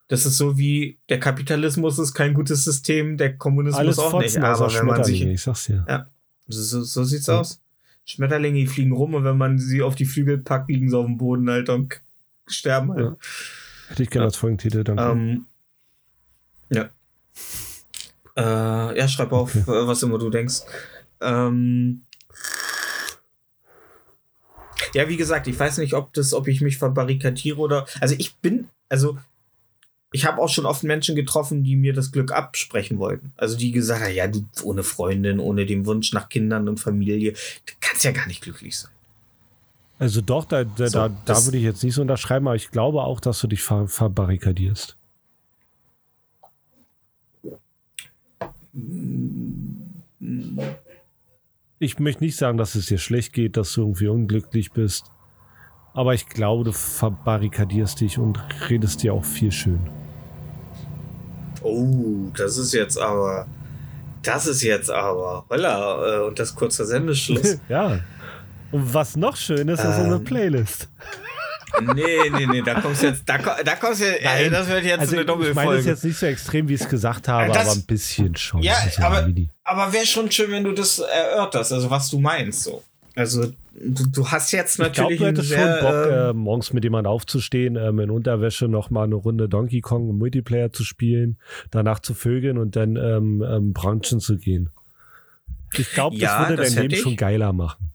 Das ist so wie der Kapitalismus ist kein gutes System, der Kommunismus Alles auch nicht. Fotzen außer Aber wenn man sich ich sag's dir. So, so sieht's Ja. aus. Schmetterlinge fliegen rum und wenn man sie auf die Flügel packt, liegen sie auf dem Boden, Alter, und sterben halt. Ja. Hätte ich gerne Ja. als Folgentitel, danke. Ähm, ja. Äh, ja, schreib auf, Okay. äh, was immer du denkst. Ähm, ja, wie gesagt, ich weiß nicht, ob das, ob ich mich verbarrikadiere oder. Also ich bin, also ich habe auch schon oft Menschen getroffen, die mir das Glück absprechen wollten. Also die gesagt haben, ja, du ohne Freundin, ohne den Wunsch nach Kindern und Familie, du kannst ja gar nicht glücklich sein. Also doch, da, da, So, da, da würde ich jetzt nicht so unterschreiben, aber ich glaube auch, dass du dich ver verbarrikadierst. Ich möchte nicht sagen, dass es dir schlecht geht, dass du irgendwie unglücklich bist. Aber ich glaube, du verbarrikadierst dich und redest dir auch viel schön. Oh, das ist jetzt aber. Das ist jetzt aber. Holla, äh, und das kurzer Sendeschluss. ja. Und was noch schön ist, ist unsere Ähm, Playlist. nee, nee, nee, da kommst du jetzt. Da, da kommst du jetzt. Ey, das wird jetzt also eine ich meine Doppelfolge. jetzt nicht so extrem, wie ich es gesagt habe, Das- aber ein bisschen schon. Ja, Das aber-. Aber wäre schon schön, wenn du das erörterst, also was du meinst so. Also du, du hast jetzt Ich glaube, natürlich du hättest sehr, schon Bock, ähm, äh, morgens mit jemandem aufzustehen, ähm, in Unterwäsche noch mal eine Runde Donkey Kong im Multiplayer zu spielen, danach zu vögeln und dann ähm, ähm, brunchen zu gehen. Ich glaube, das Ja, würde das dein Leben ich. schon geiler machen.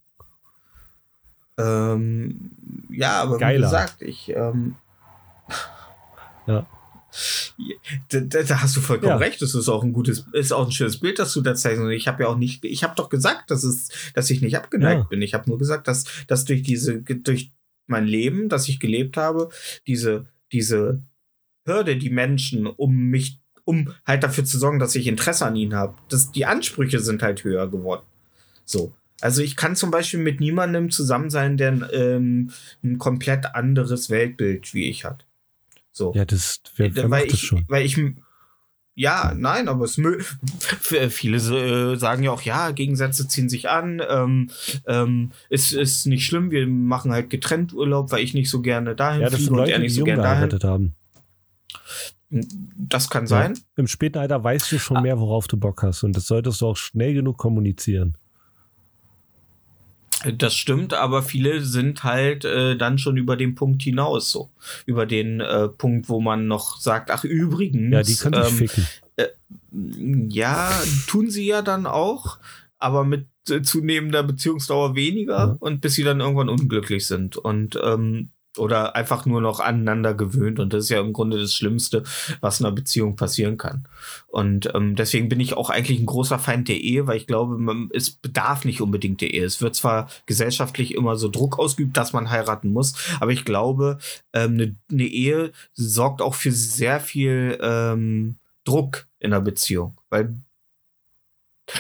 Ähm, ja, aber wie Geiler. gesagt, ich ähm, Ja. Da, da, da hast du vollkommen Ja. recht. Das ist auch ein gutes, ist auch ein schönes Bild, das du da zeigst. Und ich habe ja auch nicht, ich habe doch gesagt, dass es, dass ich nicht abgeneigt Ja. bin. Ich habe nur gesagt, dass, dass durch diese, durch mein Leben, das ich gelebt habe, diese, diese Hürde, die Menschen um mich, um halt dafür zu sorgen, dass ich Interesse an ihnen habe, dass die Ansprüche sind halt höher geworden. So. Also ich kann zum Beispiel mit niemandem zusammen sein, der ähm, ein komplett anderes Weltbild wie ich hat. So. Ja, das, wer, wer Äh, weil macht das ich, schon? Weil ich, ja, nein, aber es F- viele äh, sagen ja auch, ja, Gegensätze ziehen sich an. Ähm, ähm, ist, ist nicht schlimm, wir machen halt getrennt Urlaub, weil ich nicht so gerne dahin Ja, das fliege und Leute, er nicht so gerne dahin. gearbeitet haben. Das kann sein. Im späten Alter weißt du Ah. schon mehr, worauf du Bock hast. Und das solltest du auch schnell genug kommunizieren. Das stimmt, aber viele sind halt äh, dann schon über den Punkt hinaus so. Über den äh, Punkt, wo man noch sagt, ach übrigens. Ja, die können ähm, ficken. Ja, tun sie ja dann auch, aber mit äh, zunehmender Beziehungsdauer weniger Ja. und bis sie dann irgendwann unglücklich sind und ähm, oder einfach nur noch aneinander gewöhnt und das ist ja im Grunde das Schlimmste, was in einer Beziehung passieren kann. Und ähm, deswegen bin ich auch eigentlich ein großer Feind der Ehe, weil ich glaube, man, es bedarf nicht unbedingt der Ehe. Es wird zwar gesellschaftlich immer so Druck ausgeübt, dass man heiraten muss, aber ich glaube, ähm, eine, eine Ehe sorgt auch für sehr viel ähm, Druck in einer Beziehung, weil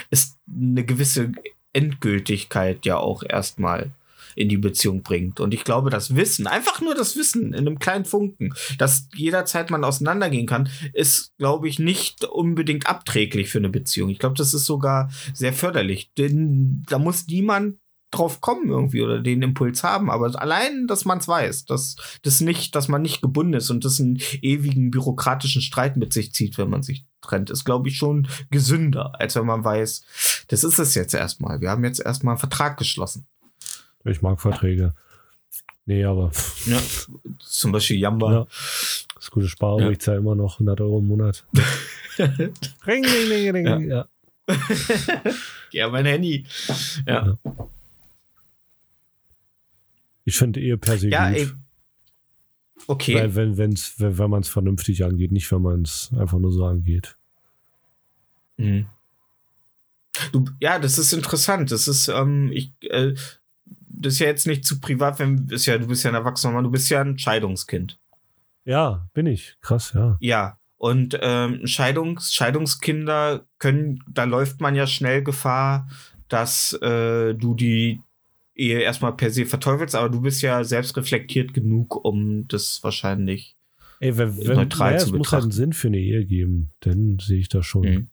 es eine gewisse Endgültigkeit ja auch erstmal in die Beziehung bringt. Und ich glaube, das Wissen, einfach nur das Wissen in einem kleinen Funken, dass jederzeit man auseinandergehen kann, ist, glaube ich, nicht unbedingt abträglich für eine Beziehung. Ich glaube, das ist sogar sehr förderlich. Denn da muss niemand drauf kommen irgendwie oder den Impuls haben. Aber allein, dass man es weiß, dass das nicht, dass man nicht gebunden ist und das einen ewigen bürokratischen Streit mit sich zieht, wenn man sich trennt, ist, glaube ich, schon gesünder, als wenn man weiß, das ist es jetzt erstmal. Wir haben jetzt erstmal einen Vertrag geschlossen. Ich mag Verträge. Nee, aber Ja, zum Beispiel Jamba. Ja. das gute Sparen, Ja. ich zahle immer noch 100 Euro im Monat. ring, ring, ring, ring. Ja. Ja, mein Handy. Ja, Ich finde Ehe per se ja gut. ey. Okay. Weil, wenn, wenn's, wenn, wenn man es vernünftig angeht, nicht wenn man es einfach nur so angeht. Mhm. Du, ja, das ist interessant. Das ist, ähm, ich, äh, das ist ja jetzt nicht zu privat, wenn ist ja, du bist ja ein erwachsener Mann, du bist ja ein Scheidungskind. Ja, bin ich. Krass, ja. Ja. Und ähm, Scheidungs, Scheidungskinder können, da läuft man ja schnell Gefahr, dass äh, du die Ehe erstmal per se verteufelst, aber du bist ja selbst reflektiert genug, um das wahrscheinlich. Ey, wenn, wenn, Neutral naja, zu es muss halt einen betrachten. Sinn für eine Ehe geben, dann sehe ich das schon. Mhm.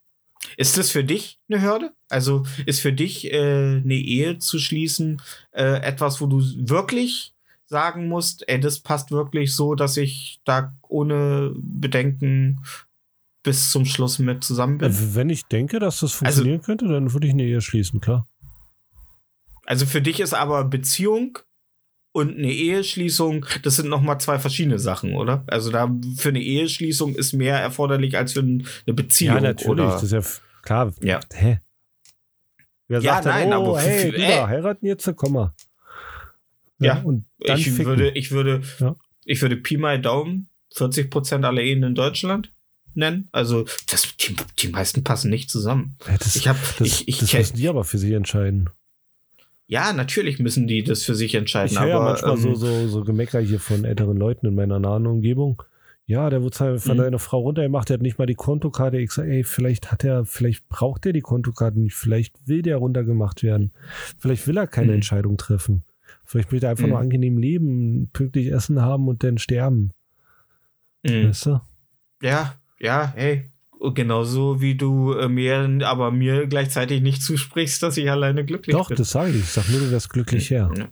Ist das für dich eine Hürde? Also ist für dich äh, eine Ehe zu schließen äh, etwas, wo du wirklich sagen musst, ey, das passt wirklich so, dass ich da ohne Bedenken bis zum Schluss mit zusammen bin? Wenn ich denke, dass das Also- funktionieren könnte, dann würde ich eine Ehe schließen, klar. Also für dich ist aber Beziehung und eine Eheschließung, das sind noch mal zwei verschiedene Sachen, oder? Also da für eine Eheschließung ist mehr erforderlich als für eine Beziehung. ja, natürlich. Oder? Das ist ja klar. Ja. Hä? Wer Ja, sagt dann, nein, oh, aber hey, für- da, heiraten jetzt, komm mal. Ja, und dann ich ficken. würde, ich würde, Ja. ich würde Pi mal Daumen 40 Prozent aller Ehen in Deutschland nennen. Also das, die, die meisten passen nicht zusammen. Ja, das, Ich habe, ich, ich, das müssen die aber für sich entscheiden. Ja, natürlich müssen die das für sich entscheiden. Ich höre ja aber manchmal so, ähm, so, so Gemecker hier von älteren Leuten in meiner nahen Umgebung. Ja, der wurde halt von Mhm. seiner Frau runtergemacht, der hat nicht mal die Kontokarte. Ich sage, ey, vielleicht hat er, vielleicht braucht er die Kontokarte nicht, vielleicht will der runtergemacht werden. Vielleicht will er keine Mhm. Entscheidung treffen. Vielleicht will er einfach Mhm. nur angenehm leben, pünktlich Essen haben und dann sterben. mh. Weißt du? Ja, ja, hey. Genauso wie du äh, mir, aber mir gleichzeitig nicht zusprichst, dass ich alleine glücklich Doch, bin. das sage ich. Ich sag nur, du wärst glücklich her. Ja.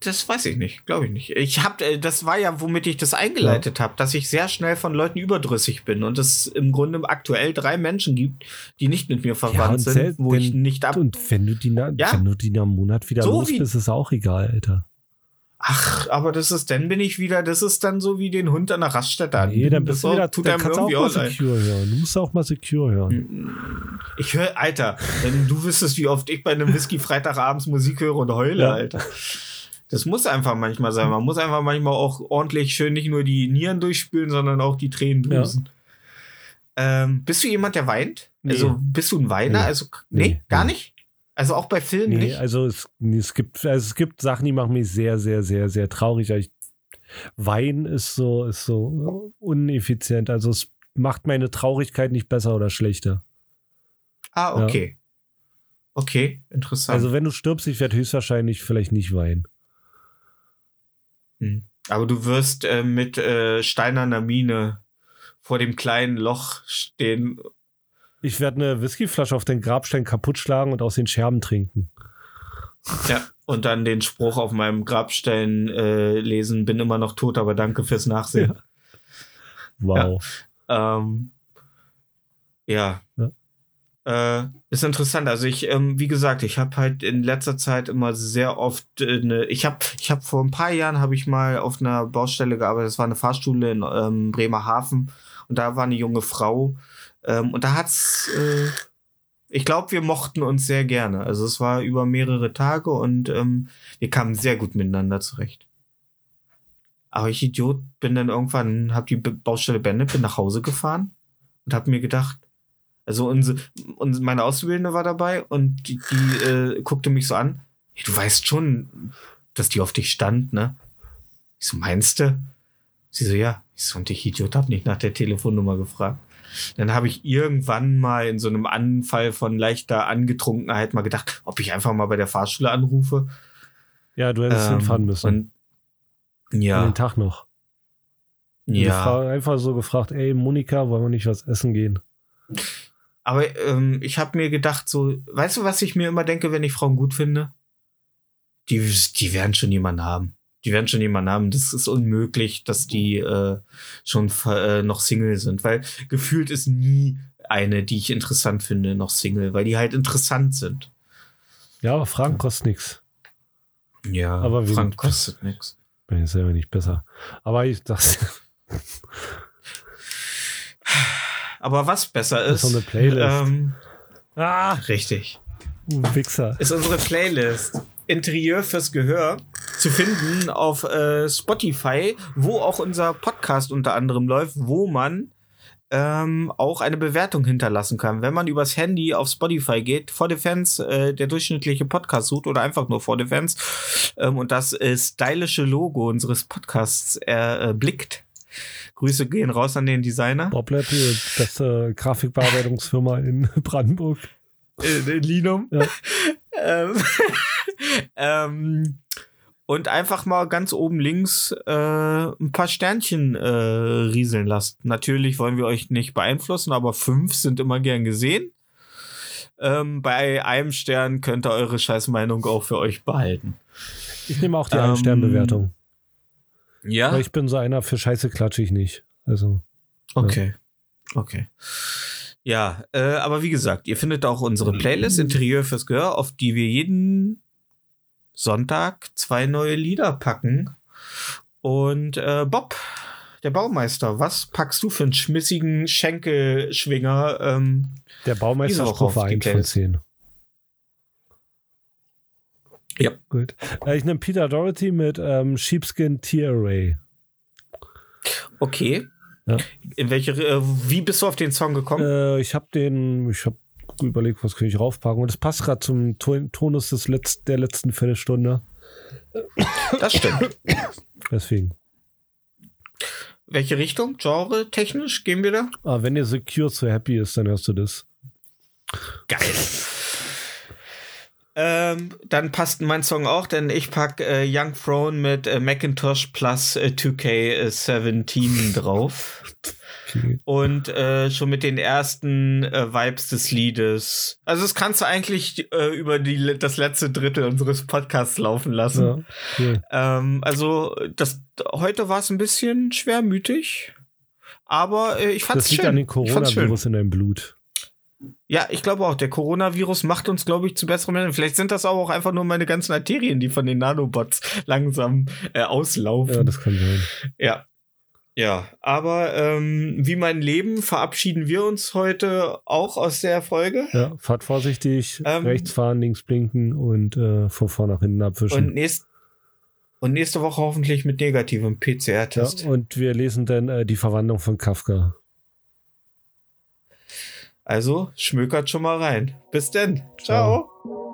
Das weiß ich nicht, glaube ich nicht. Ich habe, äh, das war ja, womit ich das eingeleitet habe, dass ich sehr schnell von Leuten überdrüssig bin und es im Grunde aktuell drei Menschen gibt, die nicht mit mir verwandt und sind, wo ich wenn- nicht ab. Und wenn du die, na, Ja. wenn du die nach einem Monat wieder So los bist, ist auch egal, Alter. Ach, aber das ist, dann bin ich wieder, das ist dann so wie den Hund an der Raststätte an. Nee, dann Das bist du auch- wieder, tut dann kannst du auch irgendwie mal auch leid. Secure hören. Du musst auch mal Secure hören. Ich höre, Alter, wenn du wüsstest, wie oft ich bei einem Whisky Freitagabends Musik höre und heule, Ja. Alter. Das muss einfach manchmal sein. Man muss einfach manchmal auch ordentlich schön nicht nur die Nieren durchspülen, sondern auch die Tränen Ja. drüsen. Ähm, bist du jemand, der weint? Nee. Also bist du ein Weiner? Nee. Also nee, Nee, gar nicht. Also auch bei Filmen Nee, nicht. also es, nee, es gibt, also es gibt Sachen, die machen mich sehr, sehr, sehr, sehr traurig. Ich, Wein ist so, ist so uneffizient. Also es macht meine Traurigkeit nicht besser oder schlechter. ah, okay. Okay, interessant. Also wenn du stirbst, ich werde höchstwahrscheinlich vielleicht nicht weinen. Hm. Aber du wirst äh, mit äh, steinerner Mine vor dem kleinen Loch stehen. Ich werde eine Whiskyflasche auf den Grabstein kaputt schlagen und aus den Scherben trinken. Ja. Und dann den Spruch auf meinem Grabstein äh, lesen, bin immer noch tot, aber danke fürs Nachsehen. Wow. Ähm, ja. Ja. Äh, ist interessant. Also ich, ähm, wie gesagt, ich habe halt in letzter Zeit immer sehr oft äh, ne, ich habe ich habe vor ein paar Jahren habe ich mal auf einer Baustelle gearbeitet. Das war eine Fahrschule in ähm, Bremerhaven und da war eine junge Frau ähm, und da hat's äh, ich glaube, wir mochten uns sehr gerne. Also es war über mehrere Tage und ähm, wir kamen sehr gut miteinander zurecht. Aber ich Idiot bin dann irgendwann, hab die Baustelle beendet, bin nach Hause gefahren und hab mir gedacht, also unsere, unsere, meine Auszubildende war dabei und die, die äh, guckte mich so an, hey, du weißt schon, dass die auf dich stand, ne? Ich so, meinst du? Sie so, ja. Ich so, und ich Idiot hab nicht nach der Telefonnummer gefragt. Dann habe ich irgendwann mal in so einem Anfall von leichter Angetrunkenheit mal gedacht, ob ich einfach mal bei der Fahrschule anrufe. Ja, du hättest Ähm, hinfahren müssen. Und ja, Den Tag noch. ja. Einfach so gefragt, ey, Monika, wollen wir nicht was essen gehen? Aber ähm, ich habe mir gedacht, so, weißt du, was ich mir immer denke, wenn ich Frauen gut finde? Die, die werden schon jemanden haben. Die werden schon jemanden haben. Das ist unmöglich, dass die äh, schon äh, noch Single sind, weil gefühlt ist nie eine, die ich interessant finde, noch Single, weil die halt interessant sind. Ja, aber Fragen kostet nichts. Ja, Aber Frank kostet nichts. Bin ich selber nicht besser. Aber ich dachte, Aber was besser ist, ist so eine Playlist. Ähm, ah, richtig, Wichser. ist unsere Playlist Interieur fürs Gehör zu finden auf äh, Spotify, wo auch unser Podcast unter anderem läuft, wo man ähm, auch eine Bewertung hinterlassen kann. Wenn man übers Handy auf Spotify geht, vor Fans, äh, der durchschnittliche Podcast sucht oder einfach nur vor Fans ähm, und das äh, stylische Logo unseres Podcasts erblickt. Grüße gehen raus an den Designer. Boblet, die beste Grafikbearbeitungsfirma in Brandenburg. in, in Linum. Ja. ähm, ähm, und einfach mal ganz oben links äh, ein paar Sternchen äh, rieseln lasst. Natürlich wollen wir euch nicht beeinflussen, aber fünf sind immer gern gesehen. Ähm, bei einem Stern könnt ihr eure Scheißmeinung auch für euch behalten. Ich nehme auch die Ähm, Ein-Stern-Bewertung. Ja? Weil ich bin so einer, für Scheiße klatsche ich nicht. Also, Okay. Okay. Ja, äh, aber wie gesagt, ihr findet auch unsere Playlist Interieur fürs Gehör, auf die wir jeden Sonntag zwei neue Lieder packen. Und äh, Bob, der Baumeister, was packst du für einen schmissigen Schenkelschwinger? Ähm, der Baumeister Strophe auf die 1 von Playlist. 10. Ja. Gut. Äh, ich nehme Peter Doherty mit ähm, Sheepskin Tear Ray. okay. Ja. In welche, äh, wie bist du auf den Song gekommen? Äh, ich habe den, ich habe überlegt, was kann ich raufpacken. Und es passt gerade zum Ton Tonus des Letz der letzten Viertelstunde. Das stimmt. Deswegen. Welche Richtung? Genre, technisch gehen wir da? Aber wenn dir Secure so happy ist, dann hörst du das. Geil. Ähm, dann passt mein Song auch, denn ich pack äh, Young Throne mit äh, Macintosh plus äh, 2K17 drauf. Okay. Und äh, schon mit den ersten äh, Vibes des Liedes. Also das kannst du eigentlich äh, über die, das letzte Drittel unseres Podcasts laufen lassen. Ja, cool. Ähm, also das heute war es ein bisschen schwermütig. Aber ich fand's Das liegt schön. an dem schön. Coronavirus in deinem Blut. Ja, ich glaube auch, der Coronavirus macht uns, glaube ich, zu besseren Menschen. Vielleicht sind das aber auch einfach nur meine ganzen Arterien, die von den Nanobots langsam äh, auslaufen. Ja, das kann sein. Ja. Ja, aber ähm, wie mein Leben verabschieden wir uns heute auch aus der Folge. Ja, fahrt vorsichtig, Ähm, rechts fahren, links blinken und äh, von vorn nach hinten abwischen. Und, nächst, und nächste Woche hoffentlich mit negativem ja, PCR-Test. und wir lesen dann äh, die Verwandlung von Kafka. Also schmökert schon mal rein. Bis denn. Ciao. For